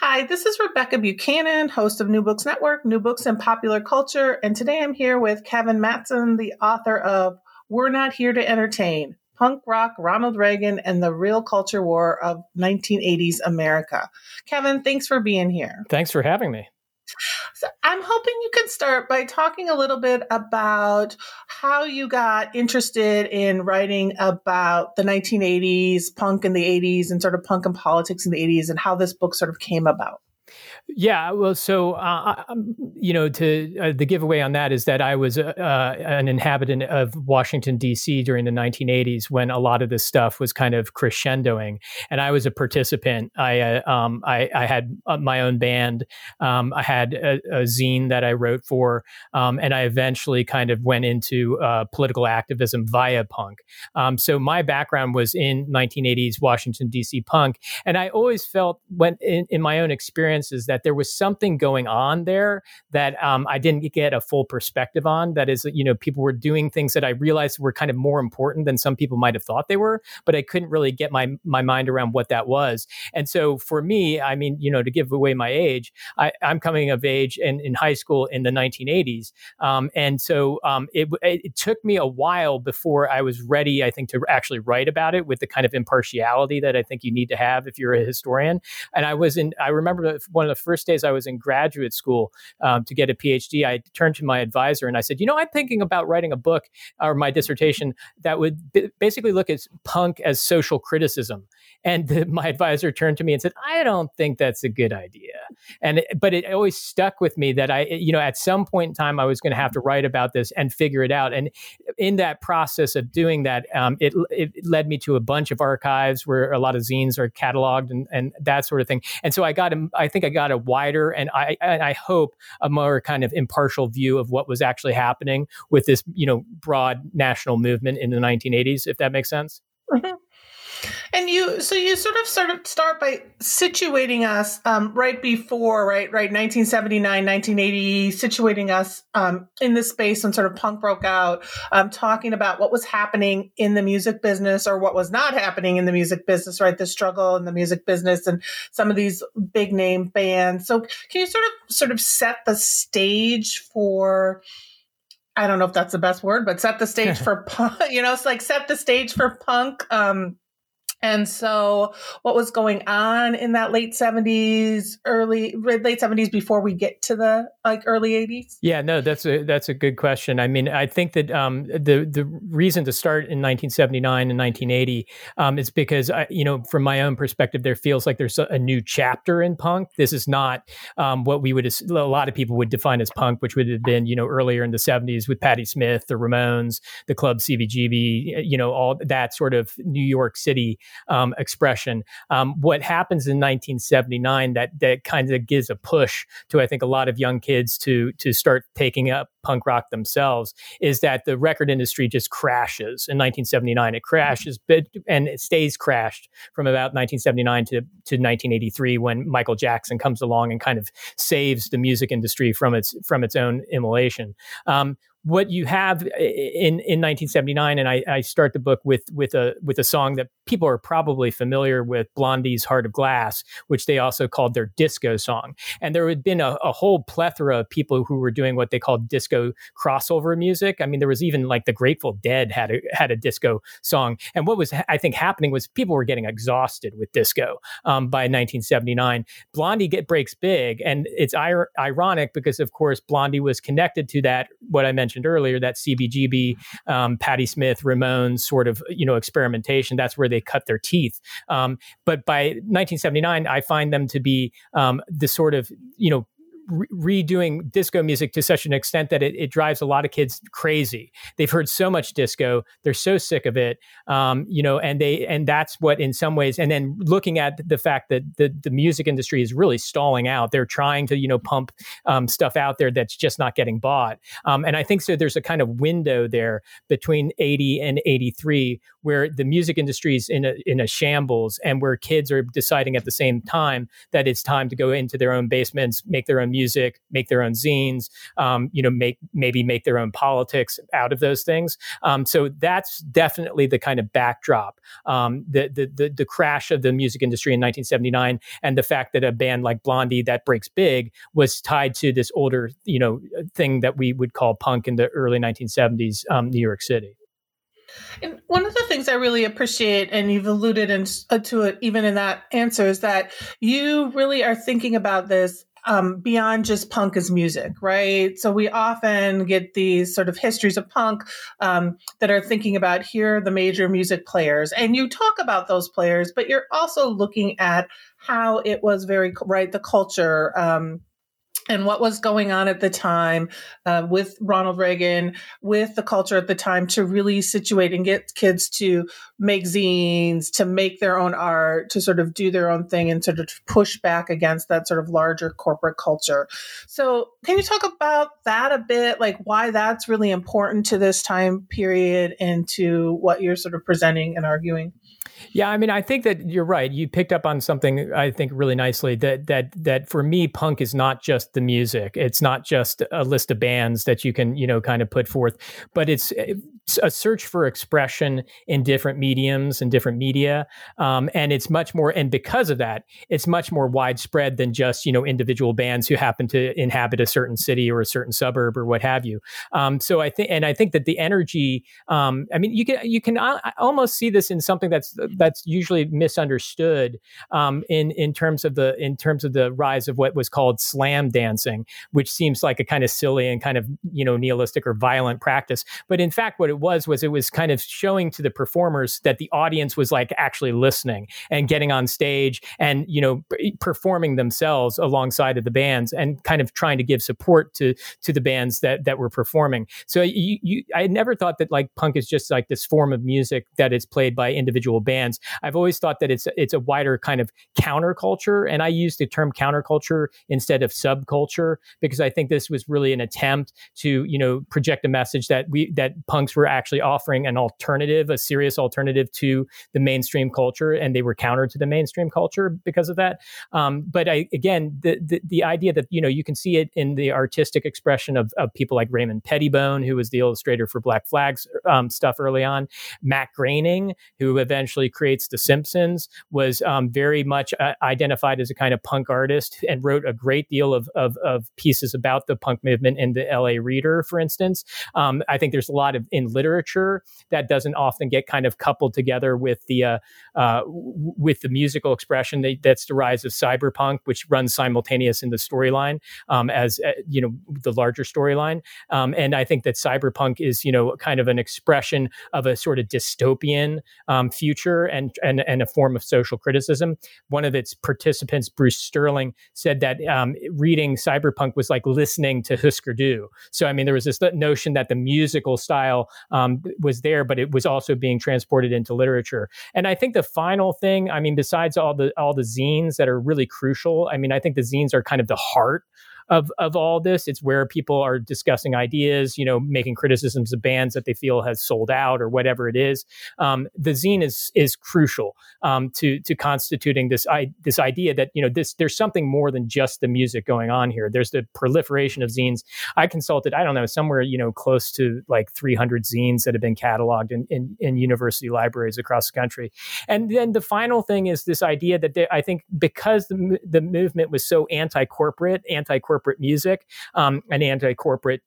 Hi, this is Rebecca Buchanan, host of New Books Network, New Books and Popular Culture, and today I'm here with Kevin Mattson, the author of We're Not Here to Entertain Punk Rock, Ronald Reagan, and the Real Culture War of 1980s America. Kevin, thanks for being here. Thanks for having me. So I'm hoping you can start by talking a little bit about how you got interested in writing about the 1980s, punk in the 80s, and sort of punk and politics in the 80s, and how this book sort of came about. Yeah, well, so uh, um, you know, to uh, the giveaway on that is that I was uh, uh an inhabitant of Washington D.C. during the 1980s when a lot of this stuff was kind of crescendoing, and I was a participant. I uh, um, I, I, had uh, my own band. Um, I had a, a, zine that I wrote for, um, and I eventually kind of went into political activism via punk. Um, so my background was in 1980s Washington D.C. punk, and I always felt when in, in my own experiences that that there was something going on there that um, I didn't get a full perspective on. That is, you know, people were doing things that I realized were kind of more important than some people might have thought they were, but I couldn't really get my my mind around what that was. And so for me, I mean, you know, to give away my age, I, am coming of age in, in high school in the 1980s, um, and so um, it, it took me a while before I was ready, I think, to actually write about it with the kind of impartiality that I think you need to have if you're a historian. And I was in, I remember one of the first days I was in graduate school um, to get a PhD, I turned to my advisor and I said, you know, I'm thinking about writing a book or my dissertation that would b- basically look at punk as social criticism. And the, my advisor turned to me and said, I don't think that's a good idea. And but it always stuck with me that I, you know, at some point in time I was going to have to write about this and figure it out. And in that process of doing that, um, it, it led me to a bunch of archives where a lot of zines are cataloged and, and that sort of thing. And so I got, a, I think I got a wider and I, I hope a more kind of impartial view of what was actually happening with this, you know, broad national movement in the 1980s, if that makes sense. Mm-hmm. And you, so you sort of sort of start by situating us um, right before, right, right, 1979, 1980, situating us um, in the space when sort of punk broke out, um, talking about what was happening in the music business or what was not happening in the music business, right, the struggle in the music business and some of these big name bands. So can you sort of sort of set the stage for? I don't know if that's the best word, but set the stage for punk. You know, it's like set the stage for punk. Um, and so, what was going on in that late 70s, early late 70s before we get to the like early 80s? Yeah, no, that's a that's a good question. I mean, I think that um, the the reason to start in 1979 and 1980 um, is because I, you know, from my own perspective, there feels like there's a, a new chapter in punk. This is not um, what we would a lot of people would define as punk, which would have been you know earlier in the 70s with Patti Smith, the Ramones, the Club CBGB, you know, all that sort of New York City um, expression. Um, what happens in 1979 that that kind of gives a push to I think a lot of young kids to to start taking up punk rock themselves is that the record industry just crashes in 1979. It crashes, but and it stays crashed from about 1979 to to 1983 when Michael Jackson comes along and kind of saves the music industry from its from its own immolation. Um, what you have in in 1979, and I, I, start the book with with a with a song that people are probably familiar with, Blondie's "Heart of Glass," which they also called their disco song. And there had been a, a whole plethora of people who were doing what they called disco crossover music. I mean, there was even like the Grateful Dead had a had a disco song. And what was I think happening was people were getting exhausted with disco um, by 1979. Blondie get breaks big, and it's ir- ironic because of course Blondie was connected to that what I mentioned mentioned earlier, that CBGB, um, Patti Smith, Ramones sort of you know experimentation. That's where they cut their teeth. Um, but by 1979, I find them to be um, the sort of you know re- redoing disco music to such an extent that it, it, drives a lot of kids crazy. They've heard so much disco, they're so sick of it, um, you know, and they and that's what in some ways. And then looking at the fact that the the music industry is really stalling out. They're trying to you know pump um, stuff out there that's just not getting bought. Um, and I think so. There's a kind of window there between 80 and 83 where the music industry is in a in a shambles and where kids are deciding at the same time that it's time to go into their own basements, make their own music, make their own zines, um, you know, make maybe make their own politics out of those things. Um, so that's definitely the kind of backdrop. Um, the, the, the the crash of the music industry in 1979, and the fact that a band like Blondie that breaks big was tied to this older, you know, thing that we would call punk in the early 1970s, um, New York City. And one of the things I really appreciate, and you've alluded in, uh, to it even in that answer, is that you really are thinking about this um, beyond just punk as music, right? So we often get these sort of histories of punk um, that are thinking about here are the major music players, and you talk about those players, but you're also looking at how it was very right the culture. Um, and what was going on at the time uh, with Ronald Reagan, with the culture at the time to really situate and get kids to make zines, to make their own art, to sort of do their own thing and sort of push back against that sort of larger corporate culture. So, can you talk about that a bit? Like why that's really important to this time period and to what you're sort of presenting and arguing? Yeah, I mean, I think that you're right. You picked up on something I think really nicely that that that for me, punk is not just the music. It's not just a list of bands that you can you know kind of put forth, but it's a search for expression in different mediums and different media, um, and it's much more. And because of that, it's much more widespread than just you know individual bands who happen to inhabit a certain city or a certain suburb or what have you. Um, so I think, and I think that the energy. Um, I mean, you can you can uh, almost see this in something that's that's usually misunderstood um, in in terms of the in terms of the rise of what was called slam dancing, which seems like a kind of silly and kind of you know nihilistic or violent practice. But in fact, what it was was it was kind of showing to the performers that the audience was like actually listening and getting on stage and you know performing themselves alongside of the bands and kind of trying to give support to to the bands that that were performing. So you, you I never thought that like punk is just like this form of music that is played by individual bands. I've always thought that it's it's a wider kind of counterculture, and I use the term counterculture instead of subculture because I think this was really an attempt to you know project a message that we that punks were actually offering an alternative, a serious alternative to the mainstream culture, and they were counter to the mainstream culture because of that. Um, but I again the, the the idea that you know you can see it in the artistic expression of, of people like Raymond Pettibon, who was the illustrator for Black Flags um, stuff early on, Matt Groening, who eventually creates The Simpsons, was um, very much uh, identified as a kind of punk artist and wrote a great deal of, of, of, pieces about the punk movement in the LA Reader, for instance. Um, I think there's a lot of in literature that doesn't often get kind of coupled together with the uh, uh, with the musical expression that, that's the rise of cyberpunk, which runs simultaneous in the storyline um, as uh, you know the larger storyline. Um, and I think that cyberpunk is you know kind of an expression of a sort of dystopian um, future and, and, and a form of social criticism. One of its participants, Bruce Sterling, said that um, reading cyberpunk was like listening to Husker Du. So, I mean, there was this notion that the musical style um, was there, but it was also being transported into literature. And I think the final thing, I mean, besides all the all the zines that are really crucial, I mean, I think the zines are kind of the heart of of all this. It's where people are discussing ideas, you know, making criticisms of bands that they feel has sold out or whatever it is. Um, the zine is is crucial um, to to constituting this I, this idea that you know this there's something more than just the music going on here. There's the proliferation of zines. I consulted, I don't know, somewhere you know close to like 300 zines that have been cataloged in in, in university libraries across the country. And then the final thing is this idea that they, I think because the the movement was so anti corporate, anti corporate music um, and anti corporate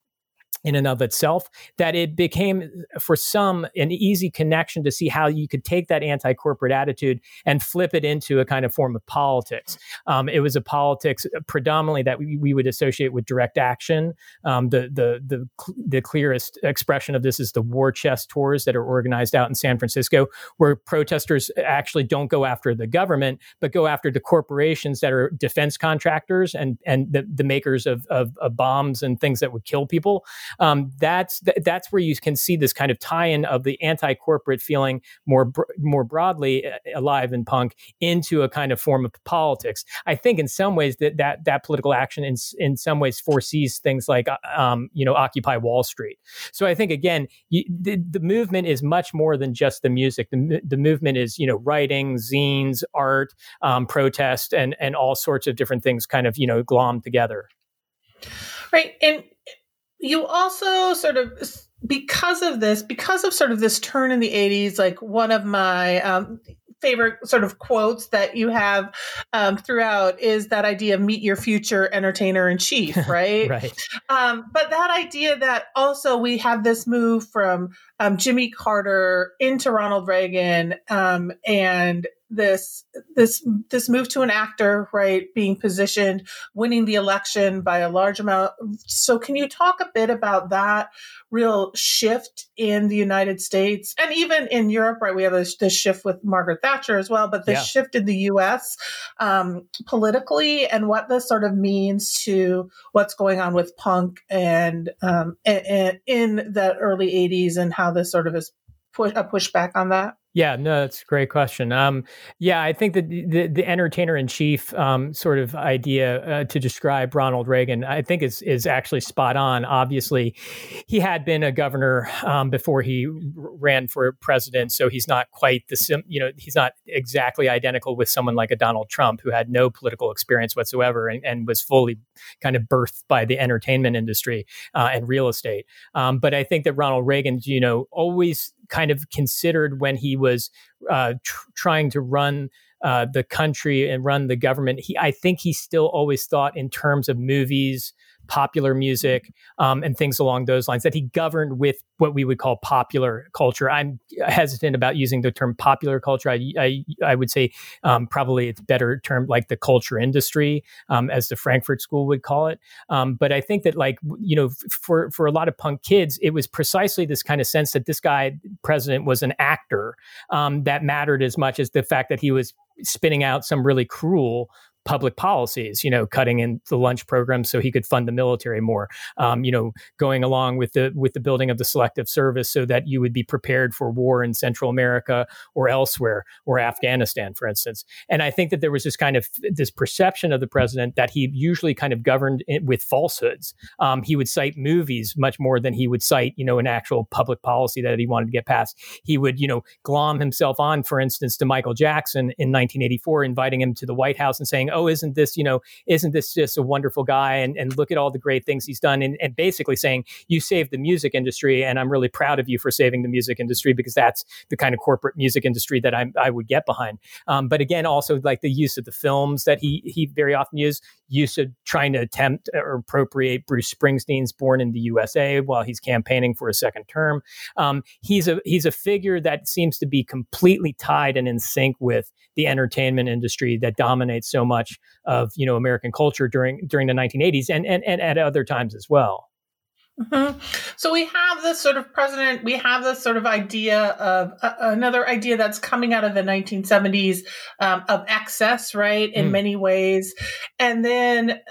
in and of itself that it became for some an easy connection to see how you could take that anti-corporate attitude and flip it into a kind of form of politics. Um, it was a politics predominantly that we, we would associate with direct action. Um, the, the the the clearest expression of this is the war chest tours that are organized out in San Francisco where protesters actually don't go after the government but go after the corporations that are defense contractors and and the, the makers of, of, of bombs and things that would kill people um, that's th- that's where you can see this kind of tie-in of the anti-corporate feeling more br- more broadly uh, alive in punk into a kind of form of politics. I think in some ways that that that political action in in some ways foresees things like uh, um, you know Occupy Wall Street. So I think again you, the, the movement is much more than just the music. The, the movement is you know writing, zines, art, um, protest, and and all sorts of different things kind of you know glommed together. Right, and you also sort of because of this because of sort of this turn in the 80s like one of my um, favorite sort of quotes that you have um, throughout is that idea of meet your future entertainer in chief right? Right. Um, but that idea that also we have this move from um, jimmy carter into ronald reagan um, and this this this move to an actor right being positioned winning the election by a large amount. So can you talk a bit about that real shift in the united states? And even in europe right we have this, this shift with margaret thatcher as well but the yeah. shift in the us um, politically and what this sort of means to what's going on with punk and um, in, in the early 80s and how this sort of is push, a pushback on that yeah, no, that's a great question. Um, yeah, I think that the, the entertainer in chief um, sort of idea uh, to describe Ronald Reagan, I think is is actually spot on. Obviously, he had been a governor um, before he ran for president, so he's not quite the sim. You know, he's not exactly identical with someone like a Donald Trump who had no political experience whatsoever and, and was fully kind of birthed by the entertainment industry uh, and real estate. Um, but I think that Ronald Reagan, you know, always kind of considered when he was uh, tr- trying to run uh, the country and run the government. He, I think he still always thought in terms of movies, popular music, um, and things along those lines. That he governed with what we would call popular culture. I'm hesitant about using the term popular culture. I I, I would say um, probably it's better term like the culture industry, um, as the Frankfurt School would call it. Um, but I think that like you know for for a lot of punk kids, it was precisely this kind of sense that this guy president was an actor um, that mattered as much as the fact that he was spinning out some really cruel public policies, you know, cutting in the lunch program so he could fund the military more, um, you know, going along with the with the building of the selective service so that you would be prepared for war in Central America or elsewhere or Afghanistan, for instance. And I think that there was this kind of this perception of the president that he usually kind of governed with falsehoods. Um, he would cite movies much more than he would cite, you know, an actual public policy that he wanted to get passed. He would, you know, glom himself on, for instance, to Michael Jackson in 1984, inviting him to the White House and saying, oh, isn't this, you know, isn't this just a wonderful guy? And, and look at all the great things he's done. And, and basically saying, you saved the music industry. And I'm really proud of you for saving the music industry because that's the kind of corporate music industry that I, I would get behind. Um, but again, also like the use of the films that he, he very often used, use of trying to attempt or appropriate Bruce Springsteen's Born in the USA while he's campaigning for a second term. Um, he's a he's a figure that seems to be completely tied and in sync with the entertainment industry that dominates so much of you know American culture during during the 1980s and and, and at other times as well. Mm-hmm. So we have this sort of president, we have this sort of idea of uh, another idea that's coming out of the 1970s um, of excess, right, in mm. many ways. And then,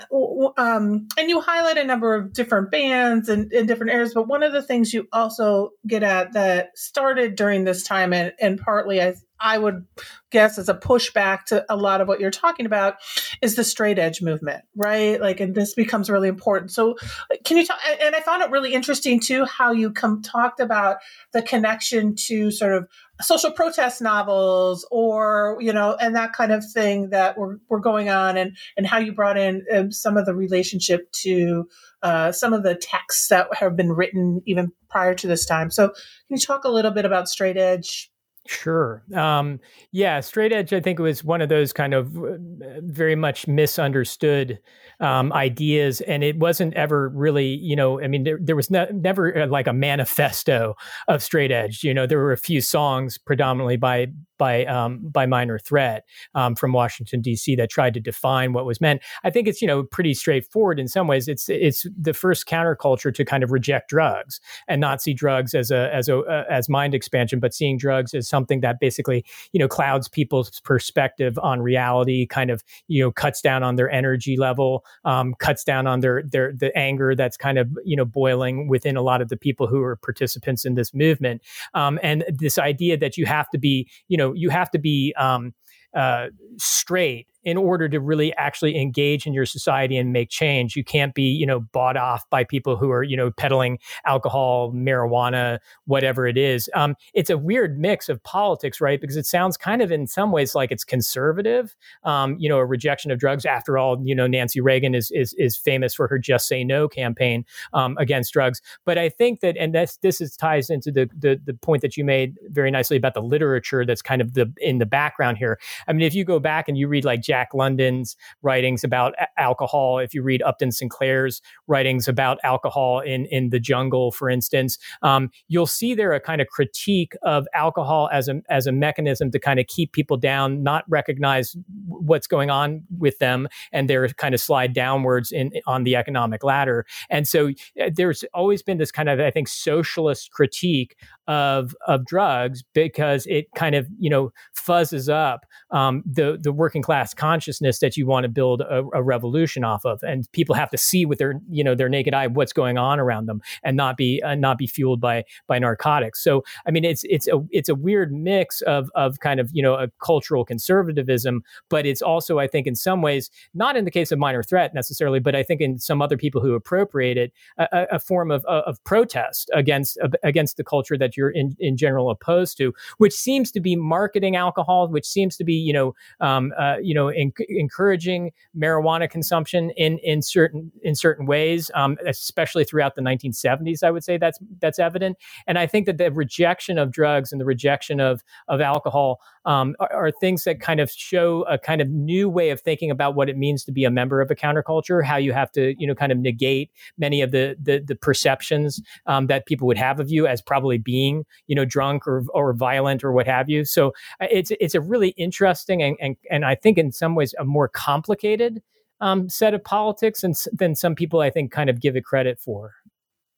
um, and you highlight a number of different bands and in different areas, but one of the things you also get at that started during this time and, and partly I, I would guess as a pushback to a lot of what you're talking about is the straight edge movement, right? Like, and this becomes really important. So, can you talk? And I found it really interesting too how you come talked about the connection to sort of social protest novels or you know and that kind of thing that were, were going on and and how you brought in um, some of the relationship to uh, some of the texts that have been written even prior to this time so can you talk a little bit about straight edge Sure. Um, yeah, straight edge, I think was one of those kind of uh, very much misunderstood um, ideas. And it wasn't ever really, you know, I mean, there, there was ne- never uh, like a manifesto of straight edge. You know, there were a few songs predominantly by by um, by Minor Threat um, from Washington D.C. that tried to define what was meant. I think it's you know pretty straightforward in some ways. It's it's the first counterculture to kind of reject drugs and not see drugs as a as a uh, as mind expansion, but seeing drugs as something that basically you know clouds people's perspective on reality, kind of you know cuts down on their energy level, um, cuts down on their their the anger that's kind of you know boiling within a lot of the people who are participants in this movement, um, and this idea that you have to be you know you have to be um, uh, straight in order to really actually engage in your society and make change. You can't be you know bought off by people who are you know peddling alcohol marijuana whatever it is. Um, it's a weird mix of politics right? Because it sounds kind of in some ways like it's conservative um, you know a rejection of drugs. After all you know nancy reagan is is, is famous for her just say no campaign um, against drugs. But i think that and this this is ties into the, the the point that you made very nicely about the literature that's kind of the in the background here. I mean if you go back and you read like Jack London's writings about alcohol, if you read Upton Sinclair's writings about alcohol in, in the jungle, for instance, um, you'll see there a kind of critique of alcohol as a, as a mechanism to kind of keep people down, not recognize what's going on with them, and they're kind of slide downwards in on the economic ladder. And so uh, there's always been this kind of, I think, socialist critique of of drugs because it kind of you know fuzzes up um, the the working class consciousness that you want to build a, a, revolution off of, and people have to see with their you know their naked eye what's going on around them, and not be uh, not be fueled by by narcotics. So I mean, it's it's a it's a weird mix of of kind of you know a cultural conservatism, but it's also I think in some ways not in the case of minor threat necessarily, but I think in some other people who appropriate it a, a form of of protest against against the culture that you're in, in general opposed to, which seems to be marketing alcohol, which seems to be you know um, uh, you know in, encouraging marijuana consumption in in certain in certain ways, um, especially throughout the 1970s. I would say that's that's evident, and I think that the rejection of drugs and the rejection of of alcohol um, are, are, things that kind of show a kind of new way of thinking about what it means to be a member of a counterculture. How you have to, you know, kind of negate many of the the, the perceptions um, that people would have of you as probably being, you know, drunk or or violent or what have you. So uh, it's it's a really interesting and and and I think in some ways a more complicated um, set of politics and than some people I think kind of give it credit for.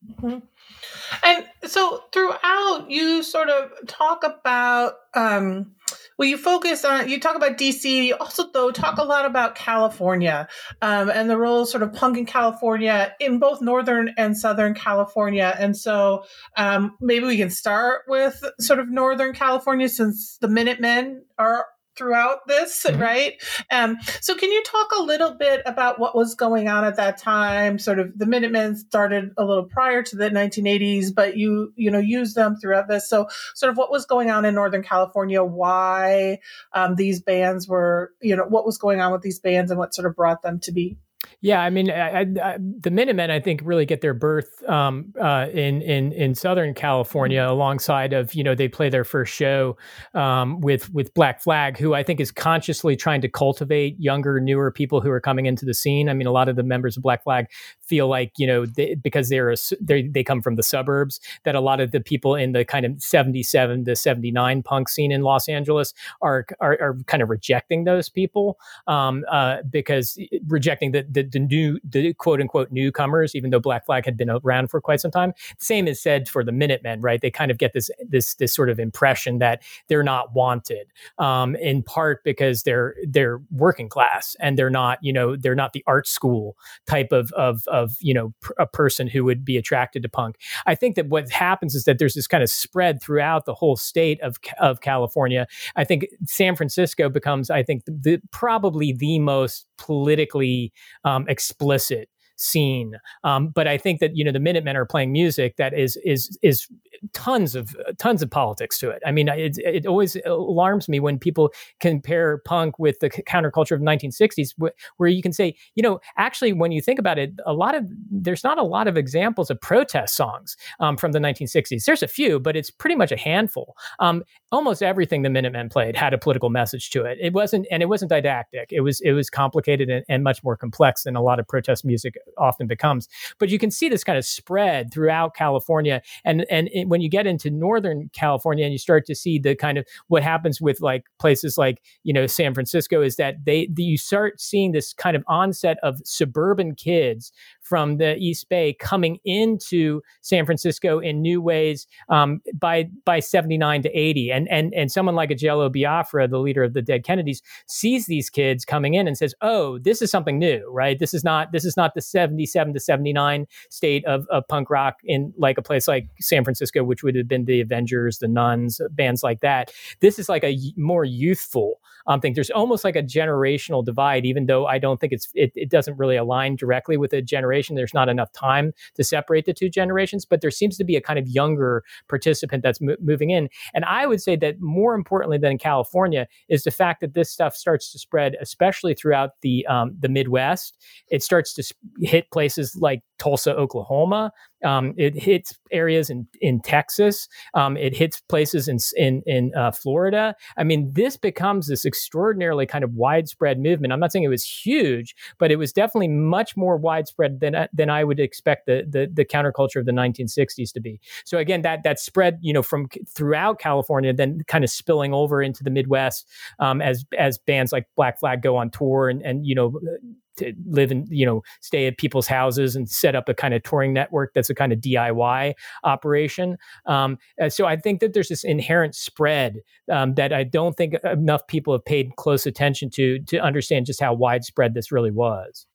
Mm-hmm. And so throughout, you sort of talk about um, well, you focus on you talk about DC. You also though talk a lot about California um, and the role sort of punk in California in both northern and southern California. And so um, maybe we can start with sort of northern California since the Minutemen are throughout this, mm-hmm. right? Um, so, can you talk a little bit about what was going on at that time? Sort of the Minutemen started a little prior to the 1980s, but you you know used them throughout this. So, sort of what was going on in Northern California? Why um, these bands were you know what was going on with these bands and what sort of brought them to be yeah, I mean, I, I, the Minutemen, I think, really get their birth um, uh, in in in Southern California, mm-hmm. alongside of you know they play their first show um, with with Black Flag, who I think is consciously trying to cultivate younger, newer people who are coming into the scene. I mean, a lot of the members of Black Flag feel like you know they, because they're a, they they come from the suburbs that a lot of the people in the kind of seventy seven to seventy nine punk scene in Los Angeles are are, are kind of rejecting those people um, uh, because rejecting the, the the new the quote unquote newcomers, even though Black Flag had been around for quite some time. Same is said for the Minutemen, right? They kind of get this this this sort of impression that they're not wanted, um, in part because they're they're working class and they're not you know they're not the art school type of of of you know pr- a person who would be attracted to punk. I think that what happens is that there's this kind of spread throughout the whole state of of California. I think San Francisco becomes I think the, the probably the most politically um, um, explicit scene. Um, but I think that you know the Minutemen are playing music that is is is tons of tons of politics to it. I mean, it, it always alarms me when people compare punk with the counterculture of the 1960s, where you can say, you know, actually, when you think about it, a lot of there's not a lot of examples of protest songs um, from the 1960s. There's a few, but it's pretty much a handful. Um, almost everything the Minutemen played had a political message to it. It wasn't, and it wasn't didactic. It was it was complicated and, and much more complex than a lot of protest music often becomes. But you can see this kind of spread throughout California, and and it, when you get into Northern California and you start to see the kind of what happens with like places like you know San Francisco is that they you start seeing this kind of onset of suburban kids from the East Bay coming into San Francisco in new ways um, by by 79 to 80 and and and someone like a Jello Biafra the leader of the Dead Kennedys sees these kids coming in and says oh this is something new right? This is not this is not the 77 to 79 state of, of punk rock in like a place like San Francisco which would have been the Avengers the Nuns bands like that. This is like a more youthful um, thing there's almost like a generational divide even though I don't think it's it, it doesn't really align directly with a generation. There's not enough time to separate the two generations, but there seems to be a kind of younger participant that's mo- moving in. And I would say that more importantly than in California is the fact that this stuff starts to spread, especially throughout the um, the Midwest. It starts to hit places like Tulsa, Oklahoma. Um, it hits areas in in Texas. Um, it hits places in in in uh, Florida. I mean, this becomes this extraordinarily kind of widespread movement. I'm not saying it was huge, but it was definitely much more widespread than uh, than I would expect the the, the counterculture of the 1960s to be. So again, that that spread, you know, from throughout California, then kind of spilling over into the Midwest um, as as bands like Black Flag go on tour and and you know to live and you know stay at people's houses and set up a kind of touring network that's a kind of DIY operation. Um, uh, so I think that there's this inherent spread um, that I don't think enough people have paid close attention to to understand just how widespread this really was.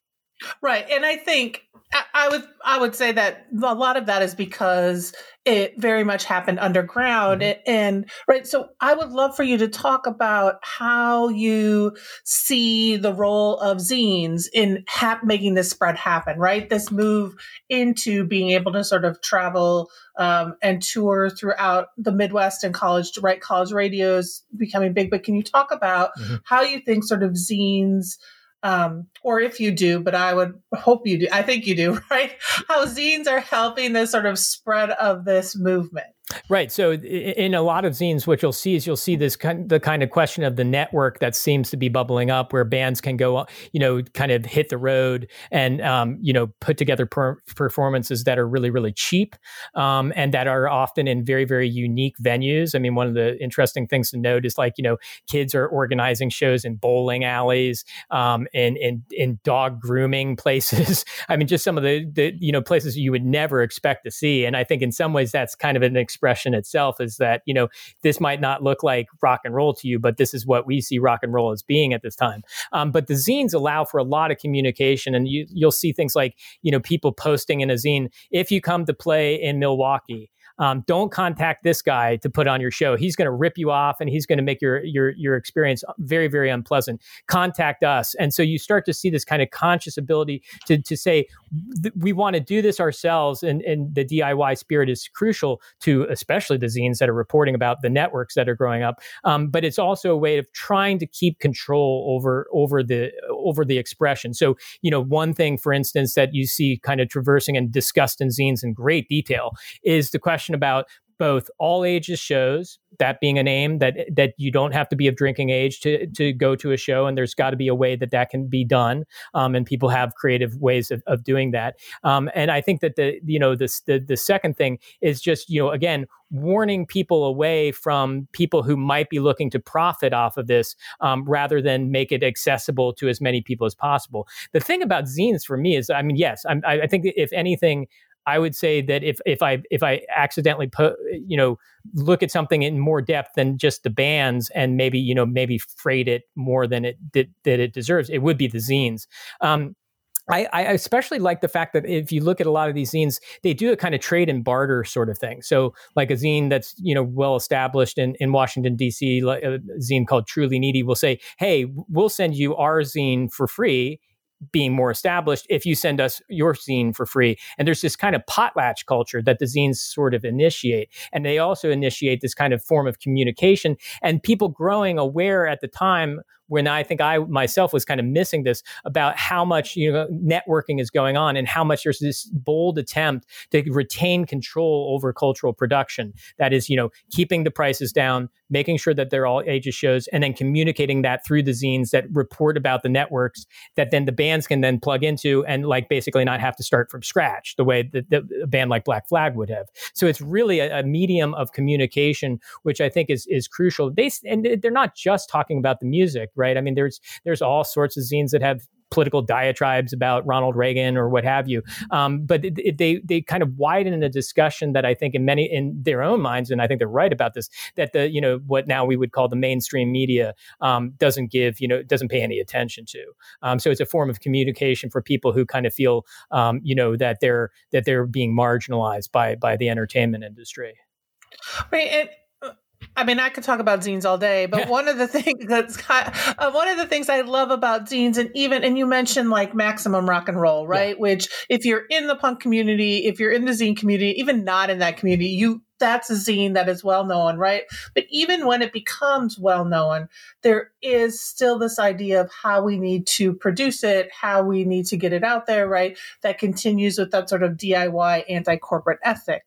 Right, and I think I would I would say that a lot of that is because it very much happened underground mm-hmm. and right so I would love for you to talk about how you see the role of zines in hap- making this spread happen right this move into being able to sort of travel um, and tour throughout the Midwest and college right college radios becoming big but can you talk about mm-hmm. how you think sort of zines um, or if you do, but I would hope you do. I think you do, right? How zines are helping the sort of spread of this movement. Right. So in a lot of zines, what you'll see is you'll see this kind, the kind of question of the network that seems to be bubbling up, where bands can go, you know, kind of hit the road and um, you know put together per- performances that are really really cheap um, and that are often in very very unique venues. I mean, one of the interesting things to note is like you know kids are organizing shows in bowling alleys, um, in in in dog grooming places. I mean, just some of the the you know places you would never expect to see. And I think in some ways that's kind of an expression itself is that you know this might not look like rock and roll to you but this is what we see rock and roll as being at this time. Um, but the zines allow for a lot of communication and you, you'll see things like you know people posting in a zine. If you come to play in milwaukee um, don't contact this guy to put on your show. He's going to rip you off and he's going to make your your your experience very very unpleasant. Contact us, and so you start to see this kind of conscious ability to to say we want to do this ourselves, and and the DIY spirit is crucial to especially the zines that are reporting about the networks that are growing up. Um, but it's also a way of trying to keep control over over the over the expression. So you know one thing, for instance, that you see kind of traversing and discussed in zines in great detail is the question question about both all ages shows that being a name that that you don't have to be of drinking age to to go to a show and there's got to be a way that that can be done um, and people have creative ways of, of doing that. Um, and i think that the you know this the, the second thing is just you know again warning people away from people who might be looking to profit off of this um, rather than make it accessible to as many people as possible. The thing about zines for me is i mean yes I'm, i think if anything I would say that if if I if I accidentally put you know look at something in more depth than just the bands and maybe you know maybe freight it more than it did that it deserves, it would be the zines. Um, I, I, especially like the fact that if you look at a lot of these zines, they do a kind of trade and barter sort of thing. So, like a zine that's you know well established in, in Washington D.C., a zine called Truly Needy will say, "Hey, we'll send you our zine for free being more established if you send us your zine for free. And there's this kind of potlatch culture that the zines sort of initiate. And they also initiate this kind of form of communication and people growing aware at the time when I think I myself was kind of missing this about how much you know networking is going on and how much there's this bold attempt to retain control over cultural production. That is, you know, keeping the prices down, making sure that they're all ages shows, and then communicating that through the zines that report about the networks that then the bands can then plug into and like basically not have to start from scratch the way that a band like Black Flag would have. So it's really a, a medium of communication, which I think is is crucial. They and they're not just talking about the music right? I mean, there's there's all sorts of zines that have political diatribes about Ronald Reagan or what have you. Um, but it, it, they they kind of widen the discussion that I think in many in their own minds, and I think they're right about this, that the you know what now we would call the mainstream media um, doesn't give you know doesn't pay any attention to. Um, so it's a form of communication for people who kind of feel um, you know that they're that they're being marginalized by by the entertainment industry. Right. I mean, I could talk about zines all day, but one of the things that's uh, one of the things I love about zines, and even and you mentioned like maximum rock and roll, right? Yeah. Which, if you're in the punk community, if you're in the zine community, even not in that community, you that's a zine that is well known, right? But even when it becomes well known, there is still this idea of how we need to produce it, how we need to get it out there, right? That continues with that sort of DIY anti corporate ethic,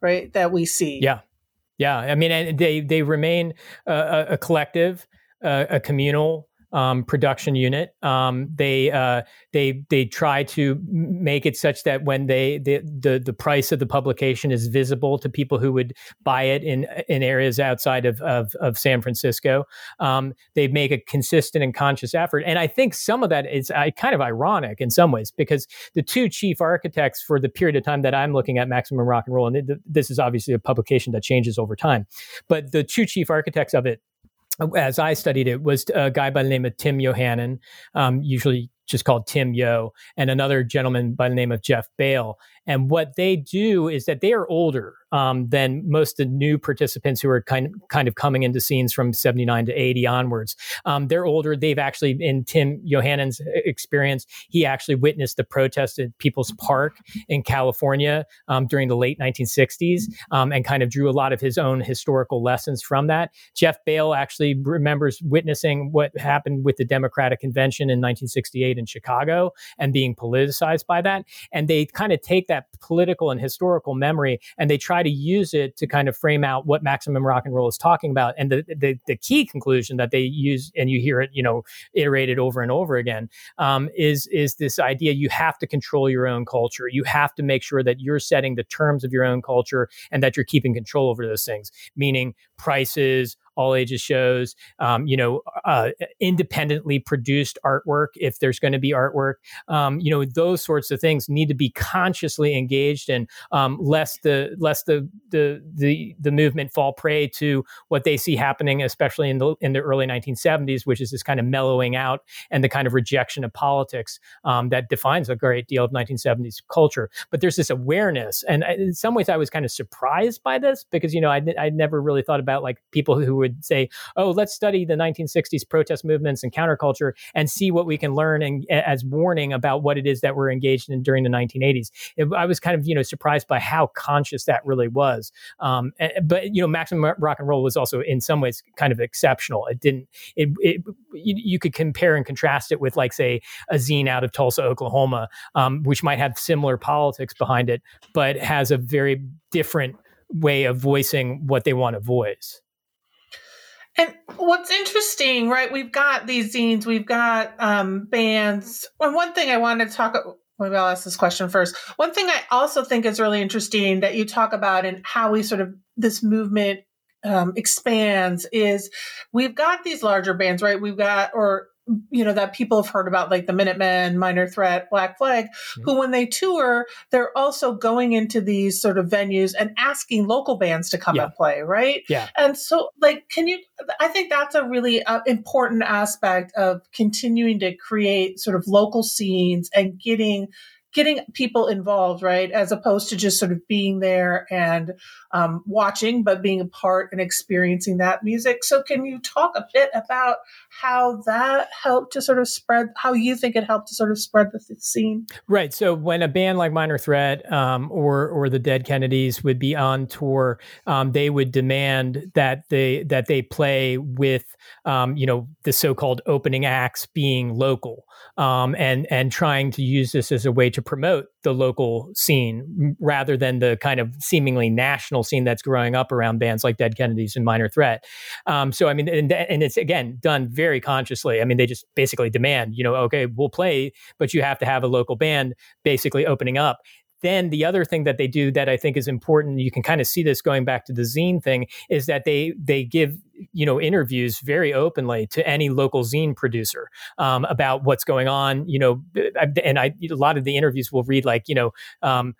right? That we see. Yeah. Yeah, I mean, they they remain a, a collective, uh, a communal um, production unit. Um, they uh, they they try to make it such that when they the, the the price of the publication is visible to people who would buy it in in areas outside of of, of San Francisco. Um, they make a consistent and conscious effort, and I think some of that is uh, kind of ironic in some ways because the two chief architects for the period of time that I'm looking at Maximum Rock and Roll, and this is obviously a publication that changes over time, but the two chief architects of it as I studied it, was a guy by the name of Tim Yohannan, um, usually just called Tim Yo, and another gentleman by the name of Jeff Bale. And what they do is that they are older um, than most of the new participants who are kind of, kind of coming into scenes from 79 to 80 onwards. Um, they're older. They've actually, in Tim Yohannan's experience, he actually witnessed the protest at People's Park in California um, during the late 1960s um, and kind of drew a lot of his own historical lessons from that. Jeff Bale actually remembers witnessing what happened with the Democratic Convention in 1968 in Chicago and being politicized by that. And they kind of take that political and historical memory and they try to use it to kind of frame out what maximum rock and roll is talking about. And the the, the key conclusion that they use, and you hear it, you know, iterated over and over again, um, is is this idea you have to control your own culture. You have to make sure that you're setting the terms of your own culture and that you're keeping control over those things, meaning prices, all ages shows, um, you know, uh, independently produced artwork if there's going to be artwork. Um, you know, those sorts of things need to be consciously engaged in, um, lest the lest the the the the movement fall prey to what they see happening, especially in the in the early 1970s, which is this kind of mellowing out and the kind of rejection of politics um, that defines a great deal of 1970s culture. But there's this awareness, and in some ways, I was kind of surprised by this because you know I I never really thought about like people who would would say, "Oh, let's study the 1960s protest movements and counterculture and see what we can learn and as warning about what it is that we're engaged in during the 1980s." It, I was kind of you know surprised by how conscious that really was. Um, but you know, Maximum Rock and Roll was also in some ways kind of exceptional. It didn't. It, it you, you, could compare and contrast it with like say a zine out of Tulsa, Oklahoma, um, which might have similar politics behind it, but has a very different way of voicing what they want to voice. And what's interesting, right? We've got these zines, we've got um, bands. And one thing I wanted to talk maybe I'll ask this question first. One thing I also think is really interesting that you talk about and how we sort of this movement um, expands is we've got these larger bands, right? We've got or you know that people have heard about like the Minutemen, Minor Threat, Black Flag, mm-hmm. who when they tour, they're also going into these sort of venues and asking local bands to come yeah. and play, right? Yeah. And so, like, can you? I think that's a really uh, important aspect of continuing to create sort of local scenes and getting getting people involved, right? As opposed to just sort of being there and um, watching, but being a part and experiencing that music. So, can you talk a bit about how that helped to sort of spread how you think it helped to sort of spread the scene right so when a band like minor threat um, or or the dead kennedys would be on tour um, they would demand that they that they play with um, you know the so-called opening acts being local um, and and trying to use this as a way to promote the local scene rather than the kind of seemingly national scene that's growing up around bands like Dead Kennedys and Minor Threat. Um, so I mean, and, and it's again done very consciously. I mean, they just basically demand, you know, okay, we'll play, but you have to have a local band basically opening up then the other thing that they do that I think is important, you can kind of see this going back to the zine thing, is that they they give you know interviews very openly to any local zine producer um, about what's going on. You know, and I a lot of the interviews will read like you know. Um,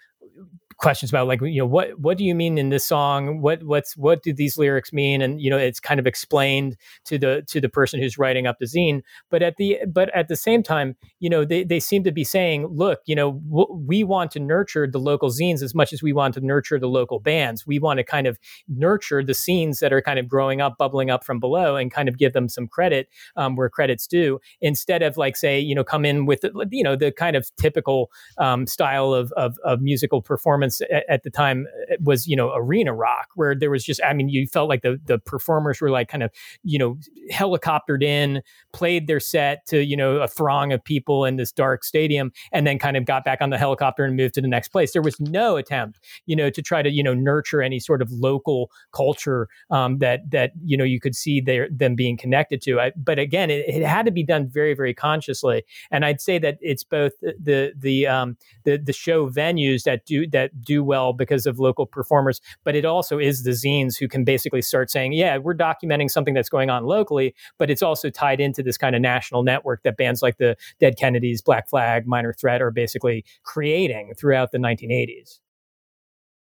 questions about like you know what what do you mean in this song? What what's what do these lyrics mean? And you know it's kind of explained to the to the person who's writing up the zine. But at the but at the same time you know they, they seem to be saying look you know w- we want to nurture the local zines as much as we want to nurture the local bands. We want to kind of nurture the scenes that are kind of growing up bubbling up from below and kind of give them some credit um, where credit's due. Instead of like say you know come in with you know the kind of typical um, style of, of, of musical performance at, the time was you know arena rock where there was just i mean you felt like the the performers were like kind of you know helicoptered in played their set to you know a throng of people in this dark stadium and then kind of got back on the helicopter and moved to the next place. There was no attempt you know to try to you know nurture any sort of local culture um, that that you know you could see their them being connected to. I, but again it, it, had to be done very very consciously. And i'd say that it's both the the um, the, the show venues that do that do well because of local performers, but it also is the zines who can basically start saying, yeah, we're documenting something that's going on locally, but it's also tied into this kind of national network that bands like the Dead Kennedys, Black Flag, Minor Threat are basically creating throughout the 1980s.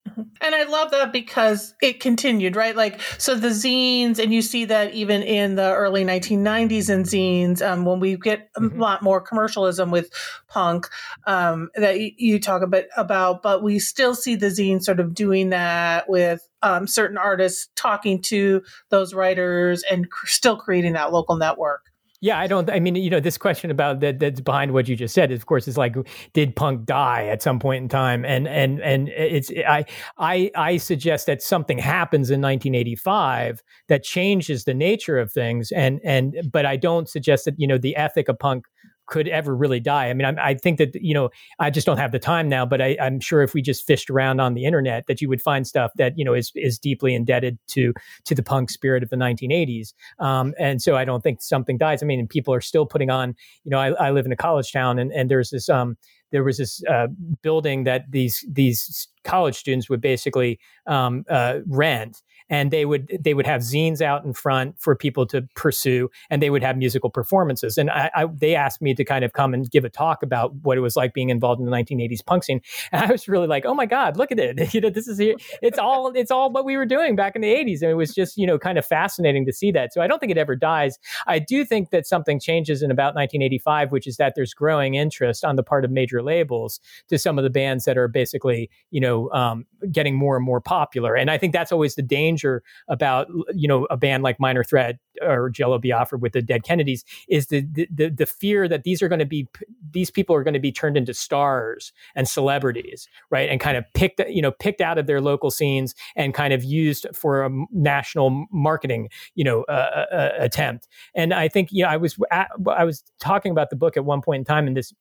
Mm-hmm. And I love that because it continued, right? Like, so the zines, and you see that even in the early 1990s in zines, um, when we get a mm-hmm. lot more commercialism with punk um, that y- you talk a bit about, but we still see the zine sort of doing that with um, certain artists talking to those writers and cr- still creating that local network. Yeah, I don't. I mean, you know, this question about that that's behind what you just said, of course, is like, did punk die at some point in time? And and and it's I I I suggest that something happens in 1985 that changes the nature of things, and and but I don't suggest that you know the ethic of punk could ever really die. I mean, I, I, think that you know, I just don't have the time now, but I, am sure if we just fished around on the internet, that you would find stuff that you know is is deeply indebted to to the punk spirit of the 1980s. Um, and so I don't think something dies. I mean, people are still putting on. You know, I, I live in a college town, and and there's this um, there was this uh, building that these these college students would basically um, uh, rent and they would they would have zines out in front for people to pursue and they would have musical performances. And I, I, they asked me to kind of come and give a talk about what it was like being involved in the 1980s punk scene. And i was really like oh my god look at it. You know this is it's all it's all what we were doing back in the 80s and it was just you know kind of fascinating to see that. So i don't think it ever dies. I do think that something changes in about 1985 which is that there's growing interest on the part of major labels to some of the bands that are basically you know um, getting more and more popular and i think that's always the danger about you know a band like Minor Threat or Jello Biafra with the Dead Kennedys is the the, the fear that these are going to be these people are going to be turned into stars and celebrities, right? And kind of picked you know picked out of their local scenes and kind of used for a national marketing you know uh, uh, attempt. And I think you know I was at, I was talking about the book at one point in time, and this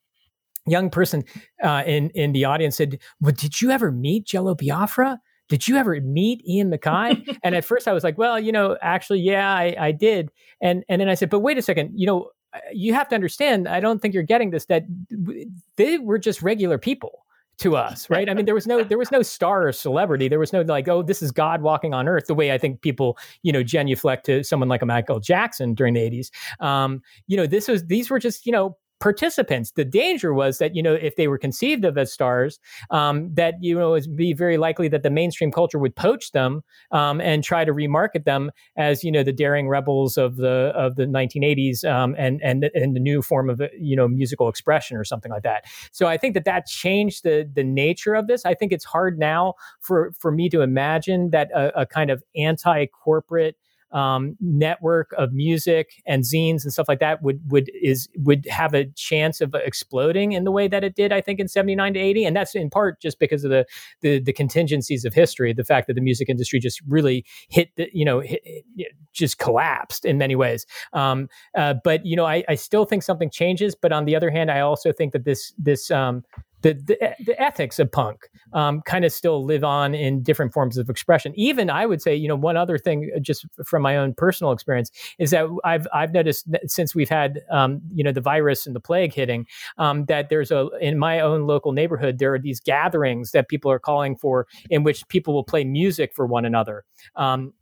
young person uh, in in the audience said, "Well, did you ever meet Jello Biafra?" did you ever meet Ian MacKaye? and at first I was like, well, you know, actually, yeah, I, I did. And and then I said, but wait a second, you know, uh, you have to understand. I don't think you're getting this. That they were just regular people to us right i mean there was no there was no star or celebrity there was no like oh this is god walking on earth the way i think people you know genuflect to someone like a michael jackson during the 80s um, you know this was these were just you know participants. The danger was that you know if they were conceived of as stars, um, that you know it'd be very likely that the mainstream culture would poach them um, and try to remarket them as you know the daring rebels of the of the 1980s um, and and and the new form of you know musical expression or something like that. So I think that that changed the the nature of this. I think it's hard now for for me to imagine that a, a kind of anti corporate um, network of music and zines and stuff like that would would is would have a chance of exploding in the way that it did, I think, in '79 to '80, and that's in part just because of the, the the contingencies of history, the fact that the music industry just really hit the you know hit, just collapsed in many ways. Um, uh, but you know, I, I still think something changes. But on the other hand, I also think that this this um, the, the, the ethics of punk um, kind of still live on in different forms of expression. Even I would say, you know, one other thing, uh, just from my own personal experience, is that I've I've noticed since we've had um, you know the virus and the plague hitting, um, that there's a in my own local neighborhood there are these gatherings that people are calling for in which people will play music for one another. Um,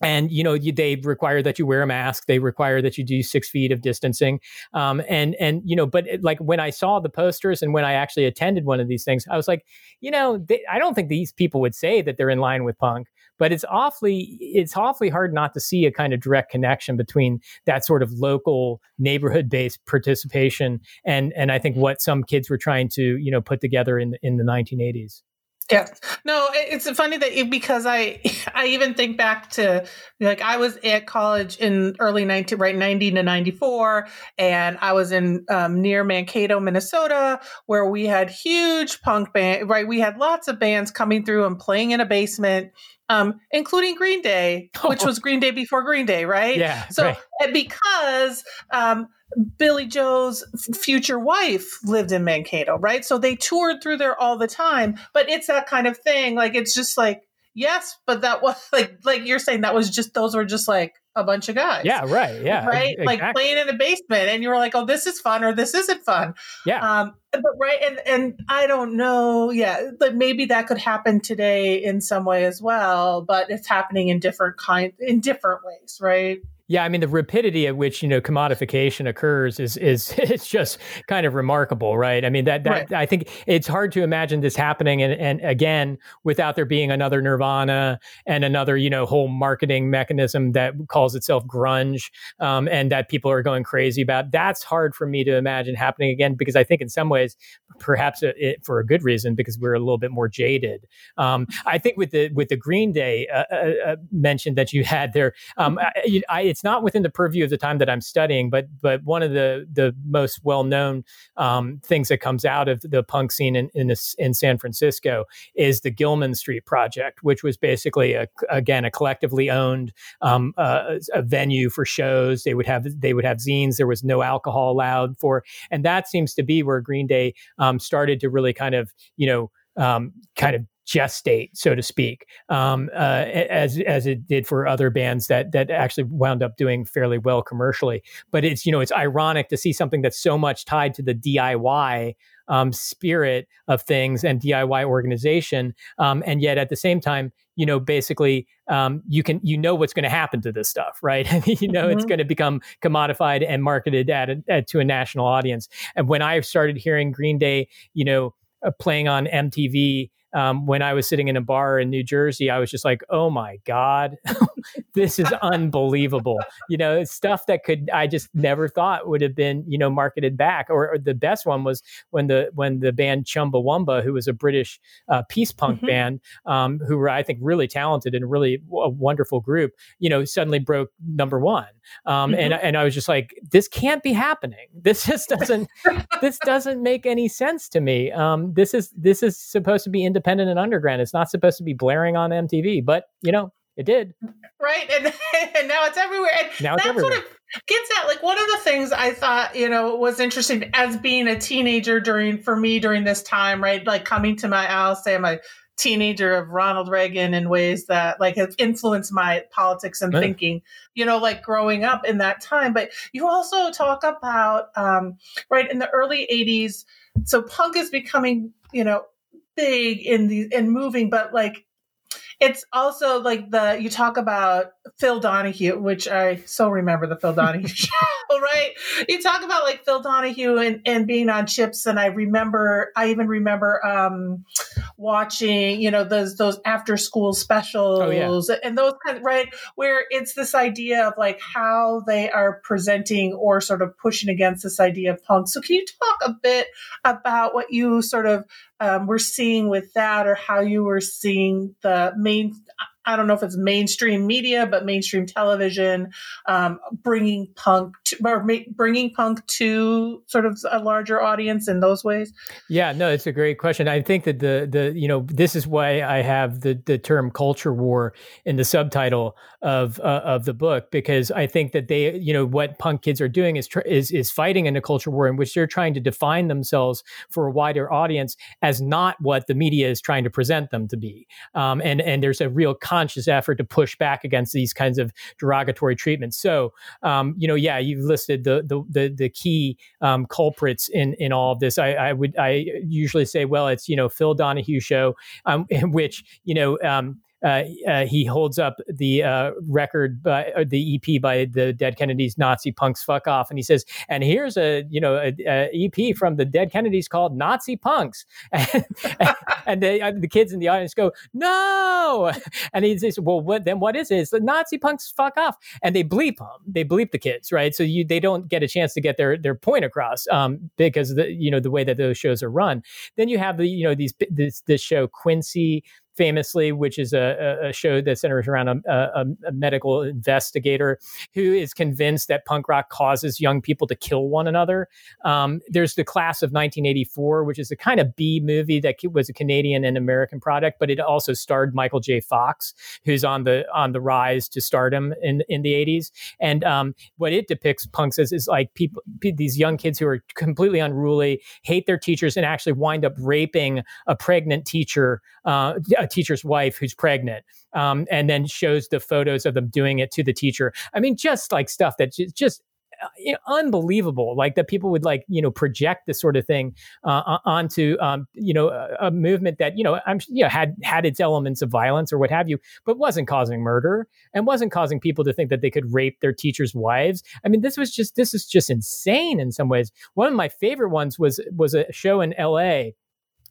and you know they require that you wear a mask. They require that you do six feet of distancing. Um, and and you know but it, like when i saw the posters and when i actually attended one of these things i was like you know they, i don't think these people would say that they're in line with punk but it's awfully it's awfully hard not to see a kind of direct connection between that sort of local neighborhood based participation and and i think what some kids were trying to you know put together in in the 1980s yeah. No, it's funny that it, because I I even think back to like I was at college in early 19 right 90 to 94 and I was in um, near Mankato, Minnesota where we had huge punk band right we had lots of bands coming through and playing in a basement um, including Green Day, which was Green Day before Green Day, right? Yeah. So right. because um, Billie Joe's future wife lived in Mankato, right? So they toured through there all the time. But it's that kind of thing. Like it's just like, yes, but that was like like you're saying that was just those were just like a bunch of guys. Yeah, right. Yeah. Right? Exactly. Like playing in a basement and you were like, oh, this is fun or this isn't fun. Yeah. Um, but right and and I don't know, yeah, but maybe that could happen today in some way as well, but it's happening in different kind in different ways, right? Yeah, I mean the rapidity at which you know commodification occurs is is it's just kind of remarkable, right? I mean that that right. I think it's hard to imagine this happening and and again without there being another Nirvana and another you know whole marketing mechanism that calls itself grunge um, and that people are going crazy about. That's hard for me to imagine happening again because I think in some ways perhaps it, for a good reason because we're a little bit more jaded. Um, I think with the with the Green Day uh, uh, uh mentioned that you had there, um, I, I it's not within the purview of the time that I'm studying, but but one of the the most well known um, things that comes out of the punk scene in in, this, in, San Francisco is the Gilman Street Project, which was basically a, again a collectively owned um, uh, a venue for shows. They would have they would have zines. There was no alcohol allowed for, and that seems to be where Green Day um, started to really kind of you know um, kind of gestate, so to speak, um, uh, as as it did for other bands that that actually wound up doing fairly well commercially. But it's you know it's ironic to see something that's so much tied to the DIY um, spirit of things and DIY organization, um, and yet at the same time, you know, basically, um, you can you know what's going to happen to this stuff, right? you know, mm-hmm. it's going to become commodified and marketed at, a, at to a national audience. And when I started hearing Green Day, you know, uh, playing on MTV um, when I was sitting in a bar in New Jersey, I was just like, oh my God, this is unbelievable. You know, stuff that could, I just never thought would have been, you know, marketed back. Or, or the best one was when the, when the band Chumbawamba, who was a British uh, peace punk mm-hmm. band, um, who were, I think, really talented and really a wonderful group, you know, suddenly broke number one. Um, mm-hmm. and, and I was just like, this can't be happening. This just doesn't, this doesn't make any sense to me. Um, this is, this is supposed to be independent independent and underground. It's not supposed to be blaring on MTV, but you know, it did. Right. And, and now it's everywhere. And now it's that's everywhere. what it gets at. Like one of the things I thought, you know, was interesting as being a teenager during, for me during this time, right? Like coming to my, I'll say I'm a teenager of Ronald Reagan in ways that like have influenced my politics and right. thinking, you know, like growing up in that time. But you also talk about, um, right, in the early 80s, so punk is becoming, you know, big in the in moving, but like it's also like the you talk about Phil Donahue, which I so remember the Phil Donahue show, right? You talk about like Phil Donahue and, and being on chips, and I remember I even remember um watching, you know, those those after school specials oh, yeah. and those kind of right where it's this idea of like how they are presenting or sort of pushing against this idea of punk. So can you talk a bit about what you sort of um, were seeing with that or how you were seeing the main I don't know if it's mainstream media, but mainstream television, um, bringing punk to, or bringing punk to sort of a larger audience in those ways? Yeah, no, it's a great question. I think that the the you know this is why I have the the term culture war in the subtitle of uh, of the book because I think that they you know what punk kids are doing is tr- is is fighting in a culture war in which they're trying to define themselves for a wider audience as not what the media is trying to present them to be. Um, and and there's a real conscious effort to push back against these kinds of derogatory treatments. So um, you know, yeah, you've listed the the the, the key um, culprits in in all of this. I, I, would I usually say, well, it's you know Phil Donahue show, um, in which you know um, uh, uh, he holds up the uh, record by the EP by the Dead Kennedys, Nazi punks, fuck off, and he says, "And here's a you know a, a EP from the Dead Kennedys called Nazi Punks," and, and the, uh, the kids in the audience go, "No," and he says, "Well, what then? What is it? It's the Nazi punks, fuck off," and they bleep them, they bleep the kids, right? So you they don't get a chance to get their their point across um, because the you know the way that those shows are run. Then you have the you know these this this show Quincy famously, which is a, a show that centers around a, a, a, medical investigator who is convinced that punk rock causes young people to kill one another. Um, there's the Class of 1984, which is a kind of B movie that was a Canadian and American product, but it also starred Michael J. Fox, who's on the on the rise to stardom in in the 80s. And um, what it depicts punks as is like people, these young kids who are completely unruly, hate their teachers, and actually wind up raping a pregnant teacher, uh, teacher's wife who's pregnant, um, and then shows the photos of them doing it to the teacher. I mean, just like stuff that just, just you know, unbelievable like that people would like you know project this sort of thing uh, onto um, you know a, a, movement that you know i'm you know had had its elements of violence or what have you but wasn't causing murder and wasn't causing people to think that they could rape their teachers wives i mean this was just this is just insane in some ways one of my favorite ones was was a show in la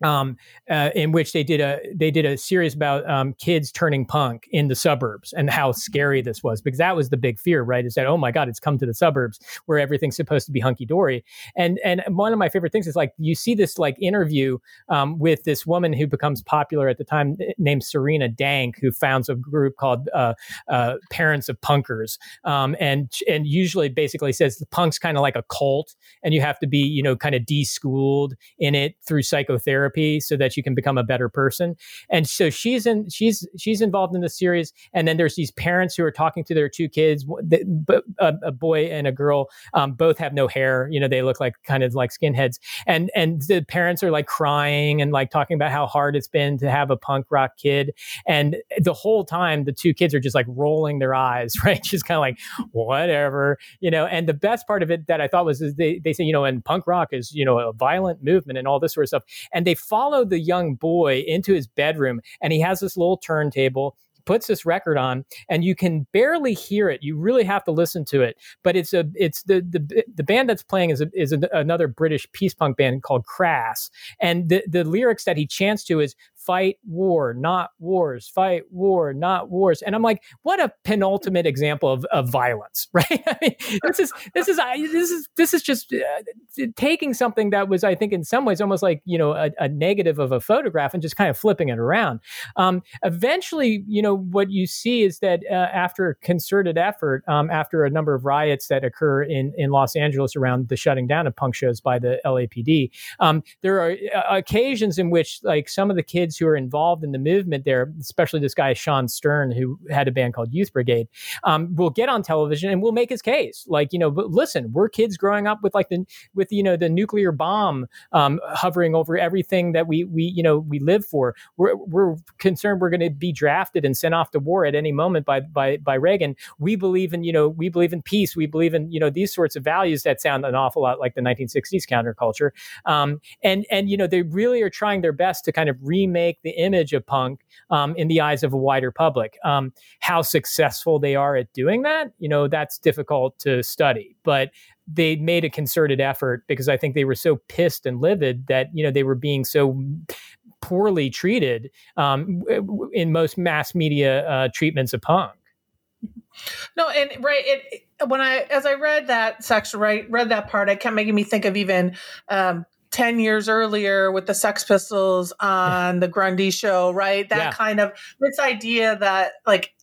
um, uh, in which they did a they did a series about um, kids turning punk in the suburbs and how scary this was because that was the big fear, right? Is that oh my god, it's come to the suburbs where everything's supposed to be hunky dory. And and one of my favorite things is like you see this like interview um, with this woman who becomes popular at the time named Serena Dank, who founds a group called uh, uh, Parents of Punkers, um, and and usually basically says the punk's kind of like a cult, and you have to be you know kind of deschooled in it through psychotherapy therapy so that you can become a better person. And so she's in she's she's involved in the series. And then there's these parents who are talking to their two kids, a, a boy and a girl. Um, both have no hair. You know, they look like kind of like skinheads. And and the parents are like crying and like talking about how hard it's been to have a punk rock kid. And the whole time, the two kids are just like rolling their eyes, right? Just kind of like whatever, you know. And the best part of it that I thought was is they they say you know, and punk rock is you know a violent movement and all this sort of stuff. And they follow the young boy into his bedroom and he has this little turntable puts this record on and you can barely hear it. You really have to listen to it. But it's a it's the the, the band that's playing is a, is a, another british peace punk band called crass. And the the lyrics that he chants to is fight war, not wars, fight war, not wars. And I'm like, what a penultimate example of, of violence, right? I mean, this is this is this is this is just uh, taking something that was, I think, in some ways almost like you know a, a negative of a photograph and just kind of flipping it around. Um, eventually, you know, what you see is that uh, after concerted effort, um, after a number of riots that occur in in Los Angeles around the shutting down of punk shows by the LAPD, um, there are uh, occasions in which like some of the kids who are involved in the movement there, especially this guy Shawn Stern, who had a band called Youth Brigade, um, will get on television and will make his case. Like, you know, but listen, we're kids growing up with like the with you know the nuclear bomb um, hovering over everything that we we you know we live for. We're we're concerned we're going to be drafted and sent off to war at any moment by by by Reagan. We believe in you know we believe in peace. We believe in you know these sorts of values that sound an awful lot like the 1960s counterculture. Um, and and you know they really are trying their best to kind of remake the image of punk um, in the eyes of a wider public. Um, how successful they are at doing that, you know, that's difficult to study. But they made a concerted effort because I think they were so pissed and livid that you know they were being so poorly treated um, in most mass media uh, treatments of punk. No, and right, it, when I as I read that section, right, read that part, it kept making me think of even um, 10 years earlier with the Sex Pistols on the Grundy show, right? That yeah. kind of this idea that like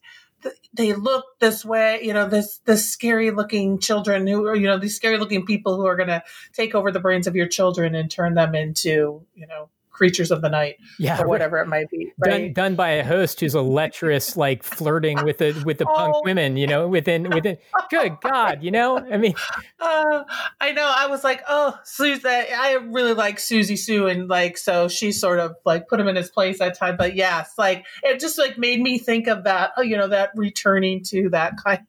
they look this way, you know, this this scary looking children who are, you know, these scary looking people who are going to take over the brains of your children and turn them into, you know, creatures of the night yeah, or whatever it might be. Right? Done, done by a host who's a lecherous, like flirting with the with the oh. punk women, you know, within within. Good God, you know, I mean, uh, I know. I was like, oh, Susie, I really like Siouxsie Sioux and like, so she sort of like put him in his place that time. But yes, like it just like made me think of that, oh, you know, that returning to that kind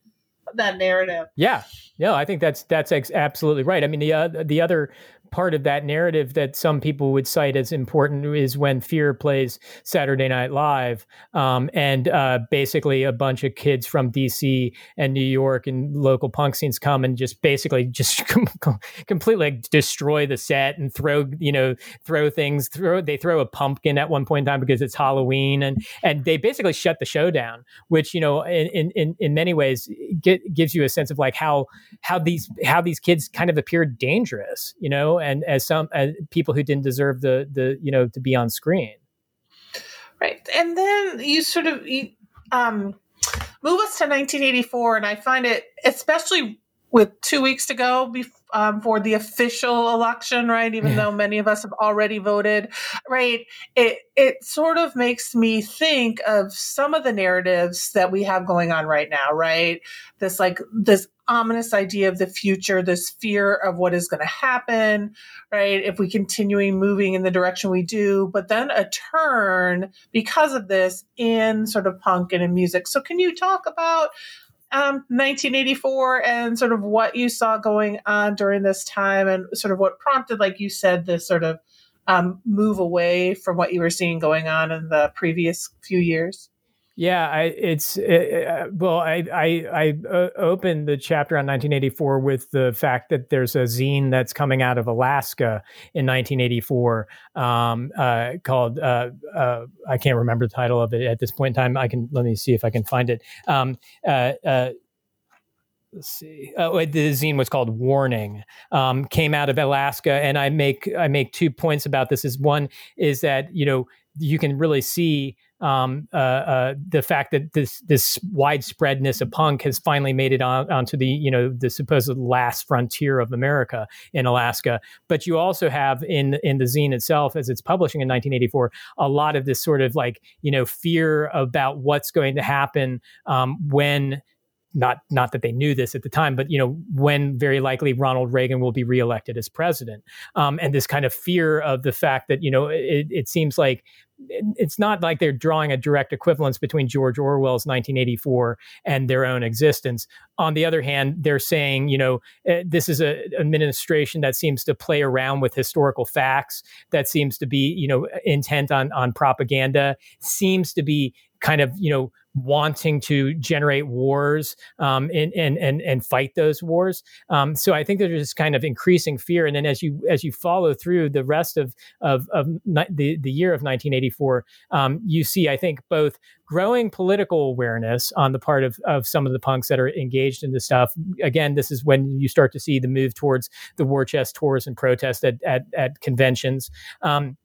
that narrative. Yeah, no, I think that's that's ex- absolutely right. I mean, the uh, the other part of that narrative that some people would cite as important is when Fear plays Saturday Night Live, um, and uh, basically a bunch of kids from DC and New York and local punk scenes come and just basically just completely destroy the set and throw you know throw things throw they throw a pumpkin at one point in time because it's Halloween and and they basically shut the show down, which you know in in in many ways get, gives you a sense of like how how these how these kids kind of appeared dangerous, you know and as some as people who didn't deserve the the you know to be on screen right and then you sort of you, um, move us to 1984 and i find it especially with two weeks to go before um, for the official election, right? Even yeah. though many of us have already voted, right? It it sort of makes me think of some of the narratives that we have going on right now, right? This like this ominous idea of the future, this fear of what is going to happen, right? If we continuing moving in the direction we do, but then a turn because of this in sort of punk and in music. So can you talk about um, 1984 and sort of what you saw going on during this time and sort of what prompted, like you said, this sort of um, move away from what you were seeing going on in the previous few years? Yeah, I, it's it, uh, well, I I, I uh, opened the chapter on 1984 with the fact that there's a zine that's coming out of Alaska in 1984 um, uh, called uh, uh, I can't remember the title of it at this point in time. I can let me see if I can find it. Um, uh, let's see. Uh, the zine was called Warning. Um, came out of Alaska, and I make I make two points about this. Is one is that you know you can really see um, uh, uh, the fact that this this widespreadness of punk has finally made it on, onto the you know the supposed last frontier of America in Alaska. But you also have in in the zine itself, as it's publishing in 1984, a lot of this sort of like you know fear about what's going to happen um, when not not that they knew this at the time, but you know when very likely Ronald Reagan will be reelected as president, um, and this kind of fear of the fact that you know it, it seems like it's not like they're drawing a direct equivalence between George Orwell's 1984 and their own existence. On the other hand, they're saying, you know, uh, this is an administration that seems to play around with historical facts, that seems to be, you know, intent on on propaganda, seems to be kind of, you know, wanting to generate wars um, and, and and and fight those wars. Um, so I think there's this kind of increasing fear, and then as you as you follow through the rest of of, of ni- the the year of 1984, um, you see I think both growing political awareness on the part of of some of the punks that are engaged in this stuff. Again, this is when you start to see the move towards the war chest tours and protests at at, at conventions. Um,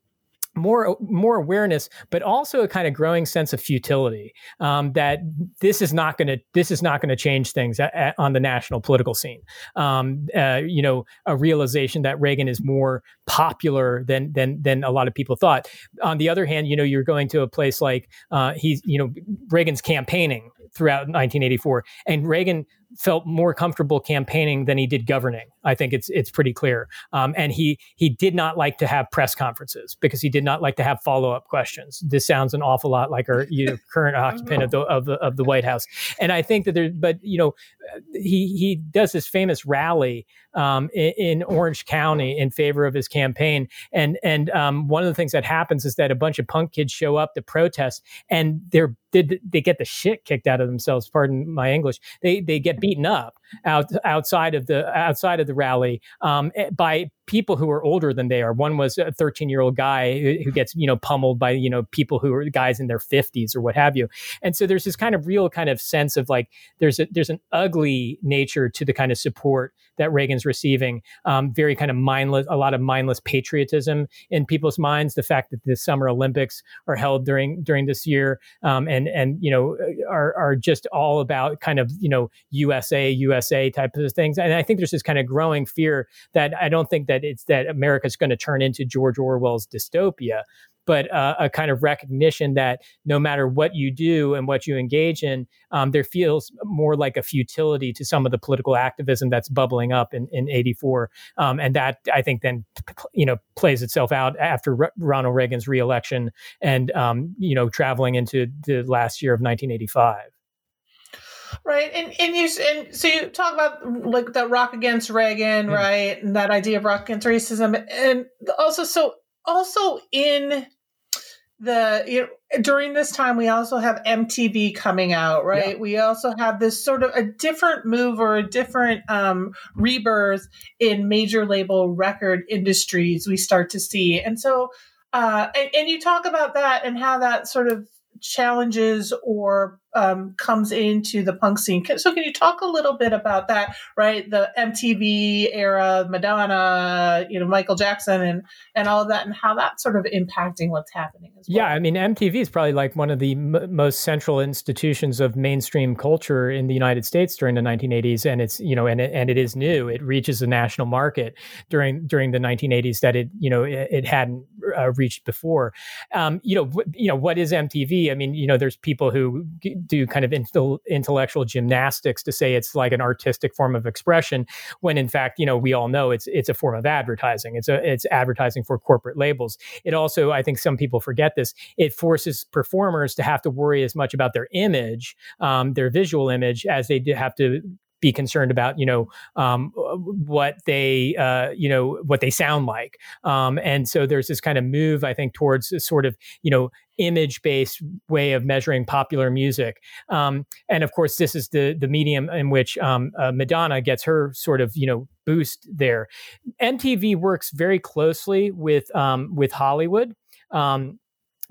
more more awareness, but also a kind of growing sense of futility um, that this is not going to this is not going to change things on the national political scene. Um, uh, you know, a realization that Reagan is more popular than than than a lot of people thought. On the other hand, you know, you're going to a place like uh, he's you know Reagan's campaigning throughout 1984, and Reagan felt more comfortable campaigning than he did governing. I think it's it's pretty clear. Um, and he he did not like to have press conferences because he did not like to have follow up questions. This sounds an awful lot like our you know, current occupant of the of the of the White House. And I think that there, but you know, he he does this famous rally um, in, in, Orange County in favor of his campaign. And and um, one of the things that happens is that a bunch of punk kids show up to protest, and they're they, they get the shit kicked out of themselves. Pardon my English. They they get beaten up out outside of the outside of the rally um, eh, by people who are older than they are. One was a 13 year old guy who, gets, you know, pummeled by, you know, people who are guys in their 50s or what have you. And so there's this kind of real kind of sense of like there's a there's an ugly nature to the kind of support that Reagan's receiving. Um, very kind of mindless, a lot of mindless patriotism in people's minds. The fact that the Summer Olympics are held during during this year, um, and and you know are are just all about kind of you know USA USA type of things. And I think there's this kind of growing fear that I don't think that that it's that America's going to turn into George Orwell's dystopia, but uh, a kind of recognition that no matter what you do and what you engage in, um, there feels more like a futility to some of the political activism that's bubbling up in, in 84. Um, and that I think then, you know, plays itself out after Ronald Reagan's reelection and, um, you know, traveling into the last year of 1985 right? And and you and so you talk about like the rock against reagan mm. right? And that idea of rock against racism. And also so also in the you know, during this time we also have mtv coming out right? Yeah. we also have this sort of a different move or a different um, rebirth in major label record industries we start to see. And so uh, and, and you talk about that and how that sort of challenges or um, comes into the punk scene. So, can you talk a little bit about that? Right, the MTV era, Madonna, you know, Michael Jackson, and and all of that, and how that's sort of impacting what's happening. As well. Yeah, I mean, MTV is probably like one of the m- most central institutions of mainstream culture in the United States during the 1980s, and it's you know, and it, and it is new. It reaches the national market during during the 1980s that it you know it, it hadn't uh, reached before. Um, you know, w- you know, what is MTV? I mean, you know, there's people who do kind of intellectual gymnastics to say it's like an artistic form of expression when in fact you know we all know it's it's a form of advertising. It's a it's advertising for corporate labels. It also i think some people forget this it forces performers to have to worry as much about their image um, their visual image as they do have to be concerned about you know um, what they uh, you know what they sound like. Um, and so there's this kind of move i think towards a sort of you know image based way of measuring popular music. Um, and of course this is the the medium in which um, uh, madonna gets her sort of you know boost there. Mtv works very closely with um, with hollywood. Um,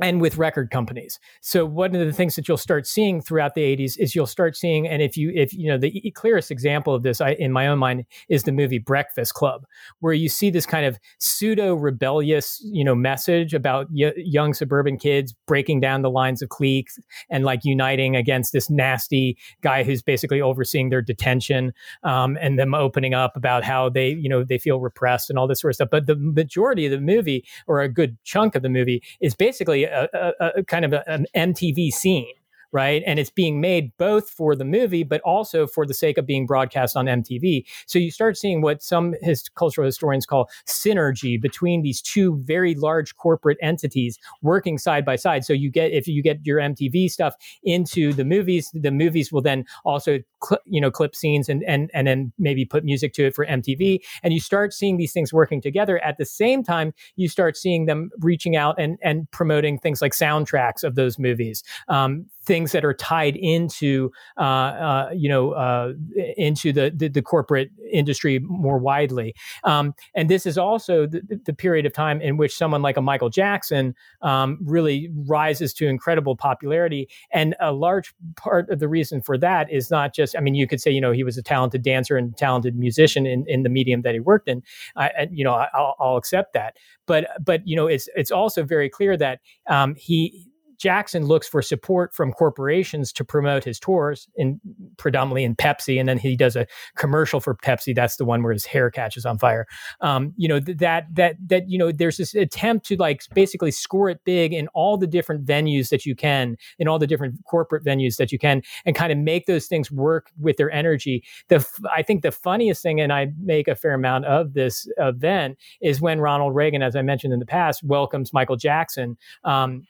and with record companies. So one of the things that you'll start seeing throughout the 80s is you'll start seeing and if you if you know the clearest example of this I, in my own mind is the movie Breakfast Club where you see this kind of pseudo rebellious, you know, message about y- young suburban kids breaking down the lines of cliques and like uniting against this nasty guy who's basically overseeing their detention um, and them opening up about how they, you know, they feel repressed and all this sort of stuff. But the majority of the movie or a good chunk of the movie is basically a, a, kind of an MTV scene right? And it's being made both for the movie, but also for the sake of being broadcast on MTV. So you start seeing what some his, cultural historians call synergy between these two very large corporate entities working side by side. So you get if you get your MTV stuff into the movies, the movies will then also cl- you know clip scenes and and and then maybe put music to it for MTV, and you start seeing these things working together. At the same time, you start seeing them reaching out and and promoting things like soundtracks of those movies. Um, things that are tied into uh, uh, you know uh, into the, the, the corporate industry more widely. Um, and this is also the, the, period of time in which someone like a Michael Jackson um, really rises to incredible popularity. And a large part of the reason for that is not just I mean you could say you know he was a talented dancer and talented musician in, in the medium that he worked in. I, you know I'll, I'll accept that, but but you know it's it's also very clear that um, he Jackson looks for support from corporations to promote his tours, in predominantly in Pepsi, and then he does a commercial for Pepsi. That's the one where his hair catches on fire. Um, you know that that that you know there's this attempt to like basically score it big in all the different venues that you can, in all the different corporate venues that you can, and kind of make those things work with their energy. The I think the funniest thing, and I make a fair amount of this event, is when Ronald Reagan, as I mentioned in the past, welcomes Michael Jackson. Um,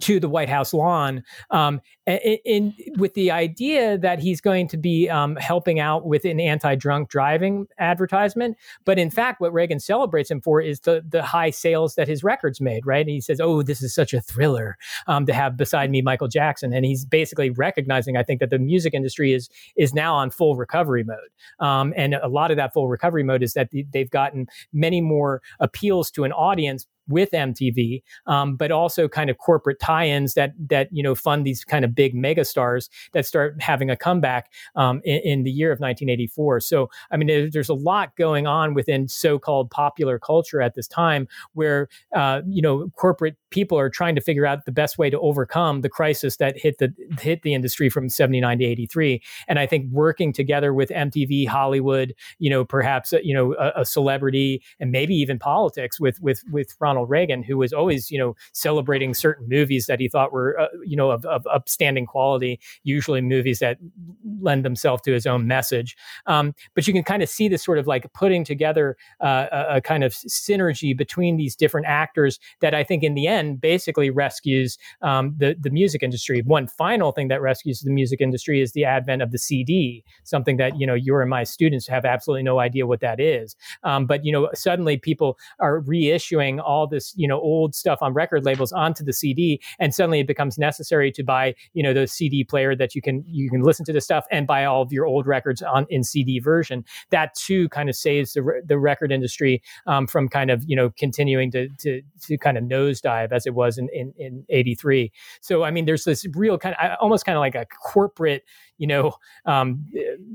to the White House lawn, um, in, in, with the idea that he's going to be um, helping out with an anti-drunk driving advertisement. But in fact, what Reagan celebrates him for is the the high sales that his records made. Right, and he says, "Oh, this is such a thriller um, to have beside me Michael Jackson," and he's basically recognizing, I think, that the music industry is is now on full recovery mode, um, and a lot of that full recovery mode is that they've gotten many more appeals to an audience with MTV, um, but also kind of corporate tie-ins that that you know fund these kind of big megastars that start having a comeback um, in, in, the year of 1984. So I mean, there's a lot going on within so-called popular culture at this time, where uh, you know corporate people are trying to figure out the best way to overcome the crisis that hit the hit the industry from 79 to 83. And I think working together with MTV, Hollywood, you know, perhaps you know a, a celebrity, and maybe even politics with with with Ronald Ronald Reagan, who was always, you know, celebrating certain movies that he thought were, uh, you know, of, of, upstanding quality, usually movies that lend themselves to his own message. Um, but you can kind of see this sort of like putting together uh, a, a, kind of synergy between these different actors that I think in the end basically rescues um, the, the music industry. One final thing that rescues the music industry is the advent of the CD, something that, you know, you and my students have absolutely no idea what that is. Um, but, you know, suddenly people are reissuing all this you know old stuff on record labels onto the CD, and suddenly it becomes necessary to buy you know the CD player that you can you can listen to the stuff and buy all of your old records on in CD version. That too kind of saves the the record industry um, from kind of you know continuing to to to kind of nosedive as it was in in, in '83. So I mean, there's this real kind of almost kind of like a corporate you know um,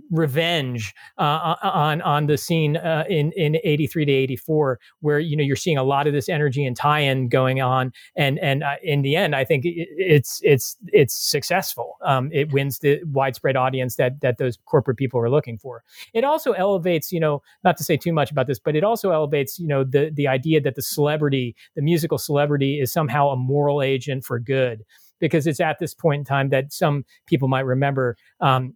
revenge uh, on on the scene uh, in in 83 to 84 where you know you're seeing a lot of this energy and tie-in going on. And and uh, in the end I think it's it's it's successful. Um, it wins the widespread audience that that those corporate people are looking for. It also elevates you know not to say too much about this but it also elevates you know the the idea that the celebrity the musical celebrity is somehow a moral agent for good because it's at this point in time that some people might remember um,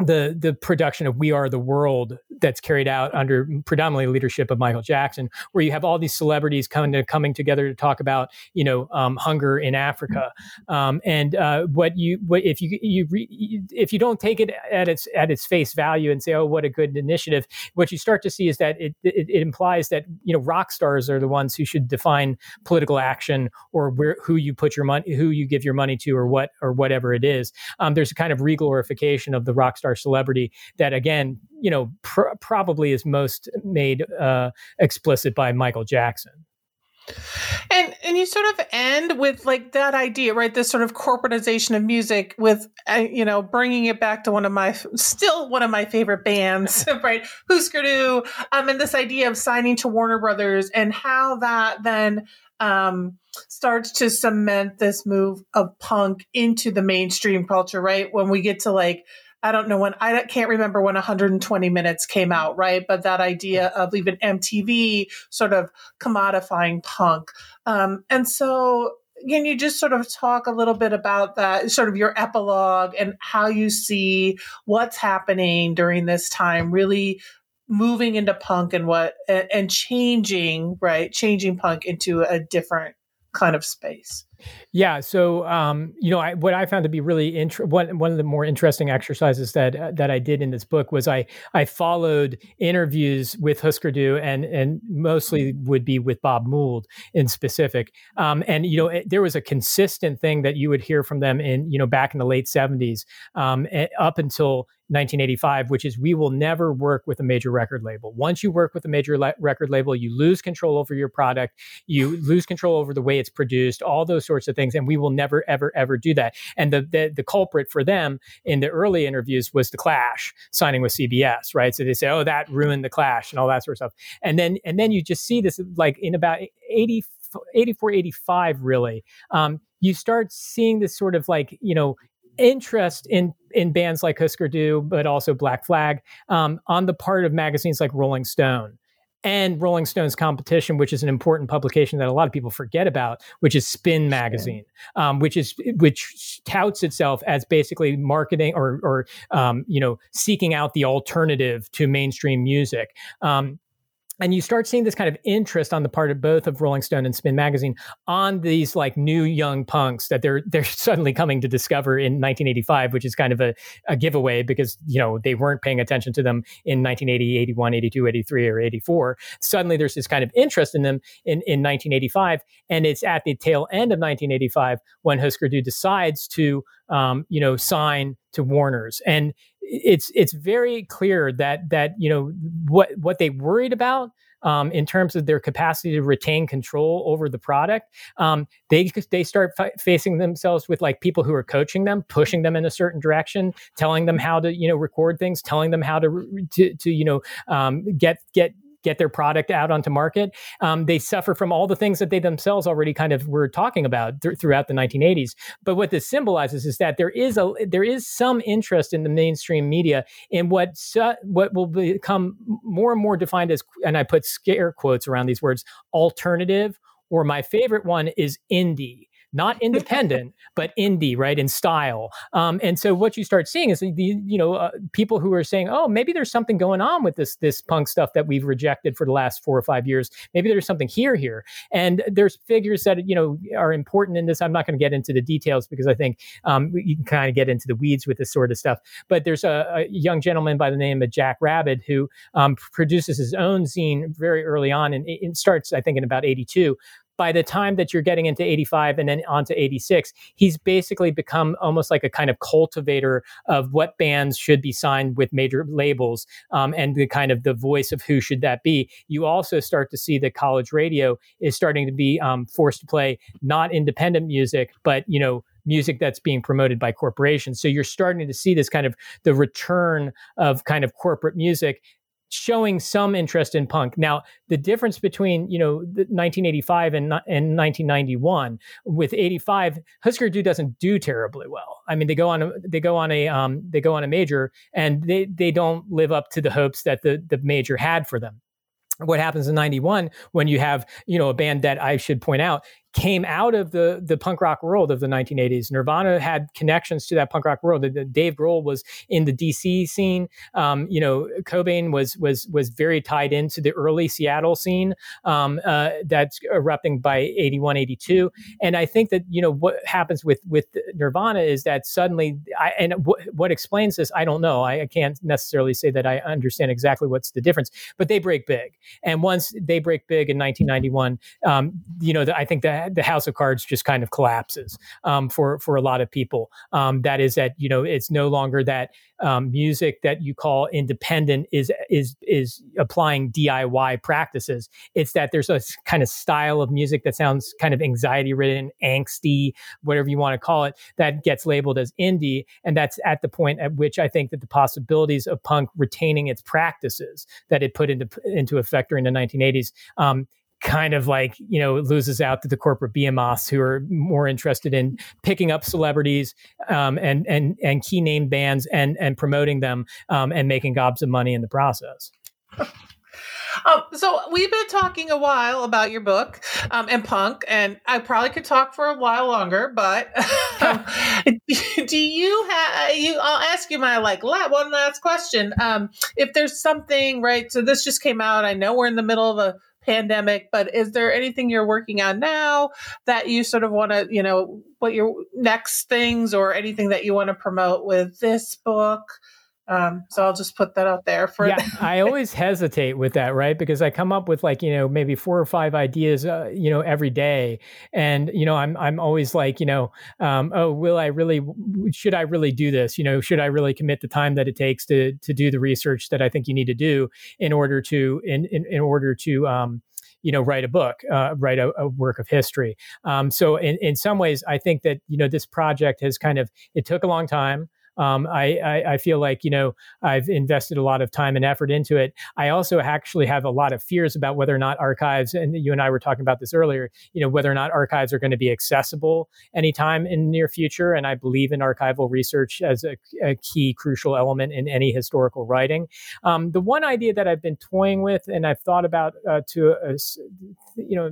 the the production of We Are the World that's carried out under predominantly leadership of Michael Jackson, where you have all these celebrities coming to, coming together to talk about you know um, hunger in Africa, um, and uh, what you what if you you re, if you don't take it at its at its face value and say oh what a good initiative, what you start to see is that it it, it implies that you know rock stars are the ones who should define political action or where who you put your money who you give your money to or what or whatever it is. Um, there's a kind of reglorification of the rock star celebrity that again you know pr- probably is most made uh, explicit by michael jackson. And and you sort of end with like that idea right? This sort of corporatization of music with uh, you know bringing it back to one of my still one of my favorite bands right? Du um and this idea of signing to Warner Brothers and how that then um starts to cement this move of punk into the mainstream culture right? When we get to like I don't know when I can't remember when 120 minutes came out, right? But that idea of even MTV sort of commodifying punk. Um, and so can you just sort of talk a little bit about that, sort of your epilogue and how you see what's happening during this time, really moving into punk and what and changing, right? Changing punk into a different kind of space. Yeah. So, um, you know, I, what I found to be really int- one one of the more interesting exercises that uh, that I did in this book was I I followed interviews with Husker Du and and mostly would be with Bob Mould in specific. Um, and you know, it, there was a consistent thing that you would hear from them in you know back in the late seventies um, up until 1985, which is we will never work with a major record label. Once you work with a major le- record label, you lose control over your product, you lose control over the way it's produced, all those sorts of things, and we will never, ever, ever do that. And the the, the culprit for them in the early interviews was the Clash signing with CBS, right? So they say, oh, that ruined the Clash and all that sort of stuff. And then and then you just see this like in about 80 84 85 really um, you start seeing this sort of like you know interest in in bands like Husker Du, but also Black Flag, um, on the part of magazines like Rolling Stone and Rolling Stone's competition, which is an important publication that a lot of people forget about, which is Spin magazine, um, which is which touts itself as basically marketing or or um, you know seeking out the alternative to mainstream music. Um, and you start seeing this kind of interest on the part of both of Rolling Stone and Spin Magazine on these like new young punks that they're they're suddenly coming to discover in 1985, which is kind of a, a giveaway because you know they weren't paying attention to them in 1980, 81, 82, 83, or 84. Suddenly there's this kind of interest in them in, in 1985, and it's at the tail end of 1985 when Husker Du decides to um, you know sign to Warner's and it's it's very clear that that you know what what they worried about um, in terms of their capacity to retain control over the product. Um, they they start f- facing themselves with like people who are coaching them, pushing them in a certain direction, telling them how to you know record things, telling them how to to, to you know um, get get get their product out onto market. Um, they suffer from all the things that they themselves already kind of were talking about th- throughout the 1980s. But what this symbolizes is that there is a there is some interest in the mainstream media in what su- what will become more and more defined as, and I put scare quotes around these words, alternative. Or my favorite one is indie not independent, but indie, right, in style. Um, and so what you start seeing is the you know uh, people who are saying, oh, maybe there's something going on with this this punk stuff that we've rejected for the last four or five years. Maybe there's something here here, and there's figures that you know are important in this. I'm not going to get into the details because I think um, you can kind of get into the weeds with this sort of stuff. But there's a, a young gentleman by the name of Jack Rabid who um, produces his own zine very early on, and it starts I think in about '82 by the time that you're getting into 85 and then onto 86, he's basically become almost like a kind of cultivator of what bands should be signed with major labels um, and the kind of the voice of who should that be. You also start to see that college radio is starting to be um, forced to play not independent music, but, you know, music that's being promoted by corporations. So you're starting to see this kind of the return of kind of corporate music showing some interest in punk. Now, the difference between you know 1985 and, and 1991 with 85, Husker Du doesn't do terribly well. I mean, they go on a, they go on a um, they go on a major and they they don't live up to the hopes that the the major had for them what happens in 91 when you have you know a band that i should point out came out of the the punk rock world of the 1980s. Nirvana had connections to that punk rock world. The, the Dave Grohl was in the DC scene. Um, you know, Cobain was was was very tied into the early Seattle scene um, uh, that's erupting by 81, 82. And I think that you know what happens with with Nirvana is that suddenly, I, and w- what explains this, I don't know. I, I can't necessarily say that I understand exactly what's the difference, but they break big. And once they break big in 1991, um, you know, the, I think that the house of cards just kind of collapses um, for for a lot of people. Um, that is that you know it's no longer that um, music that you call independent is is is applying DIY practices. It's that there's a kind of style of music that sounds kind of anxiety ridden, angsty, whatever you want to call it, that gets labeled as indie, and that's at the point at which I think that the possibilities of punk retaining its practices that it put into into effect during the 1980s um, kind of like you know loses out to the corporate behemoths who are more interested in picking up celebrities um, and and and key name bands and and promoting them um, and making gobs of money in the process. Um, so we've been talking a while about your book um, and punk, and I probably could talk for a while longer. But do you have? You, I'll ask you my like one last question. Um, if there's something right, so this just came out. I know we're in the middle of a pandemic, but is there anything you're working on now that you sort of want to, you know, what your next things or anything that you want to promote with this book? Um, so I'll just put that out there for. Yeah, I always hesitate with that, right? Because I come up with like you know maybe four or five ideas, uh, you know, every day, and you know I'm I'm always like you know, um, oh, will I really? Should I really do this? You know, should I really commit the time that it takes to to do the research that I think you need to do in order to in in, in order to um, you know write a book uh, write a, a, work of history um, so in, in some ways i think that you know this project has kind of it took a long time um, I, I, I feel like you know I've invested a lot of time and effort into it. I also actually have a lot of fears about whether or not archives, and you and I were talking about this earlier. You know whether or not archives are going to be accessible anytime in near future. And I believe in archival research as a, a key crucial element in any historical writing. Um, the one idea that I've been toying with and I've thought about uh, to a, you know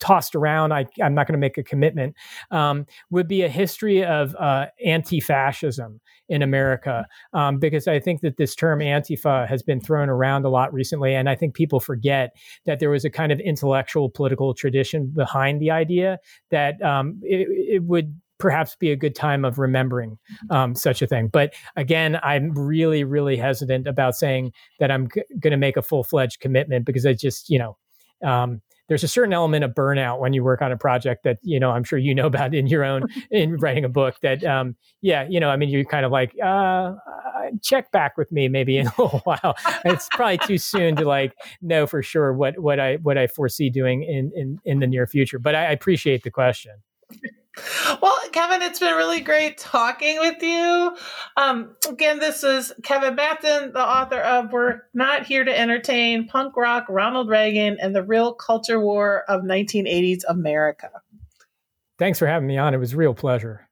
tossed around. I, am not going to make a commitment. Um, would be a history of uh, anti-fascism in America, um, because I think that this term Antifa has been thrown around a lot recently, and I think people forget that there was a kind of intellectual political tradition behind the idea that um, it, it would perhaps be a good time of remembering um, such a thing. But again, I'm really, really hesitant about saying that I'm g- going to make a full fledged commitment because I just, you know, um, there's a certain element of burnout when you work on a project that you know I'm sure you know about in your own in writing a book. That um, yeah, you know, I mean, you're kind of like uh, check back with me maybe in a little while. it's probably too soon to like know for sure what what I what I foresee doing in in in the near future. But I, I appreciate the question. Well, Kevin, it's been really great talking with you. Um, again, this is Kevin Mattson, the author of We're Not Here to Entertain Punk Rock, Ronald Reagan, and the Real Culture War of 1980s America. Thanks for having me on. It was a real pleasure.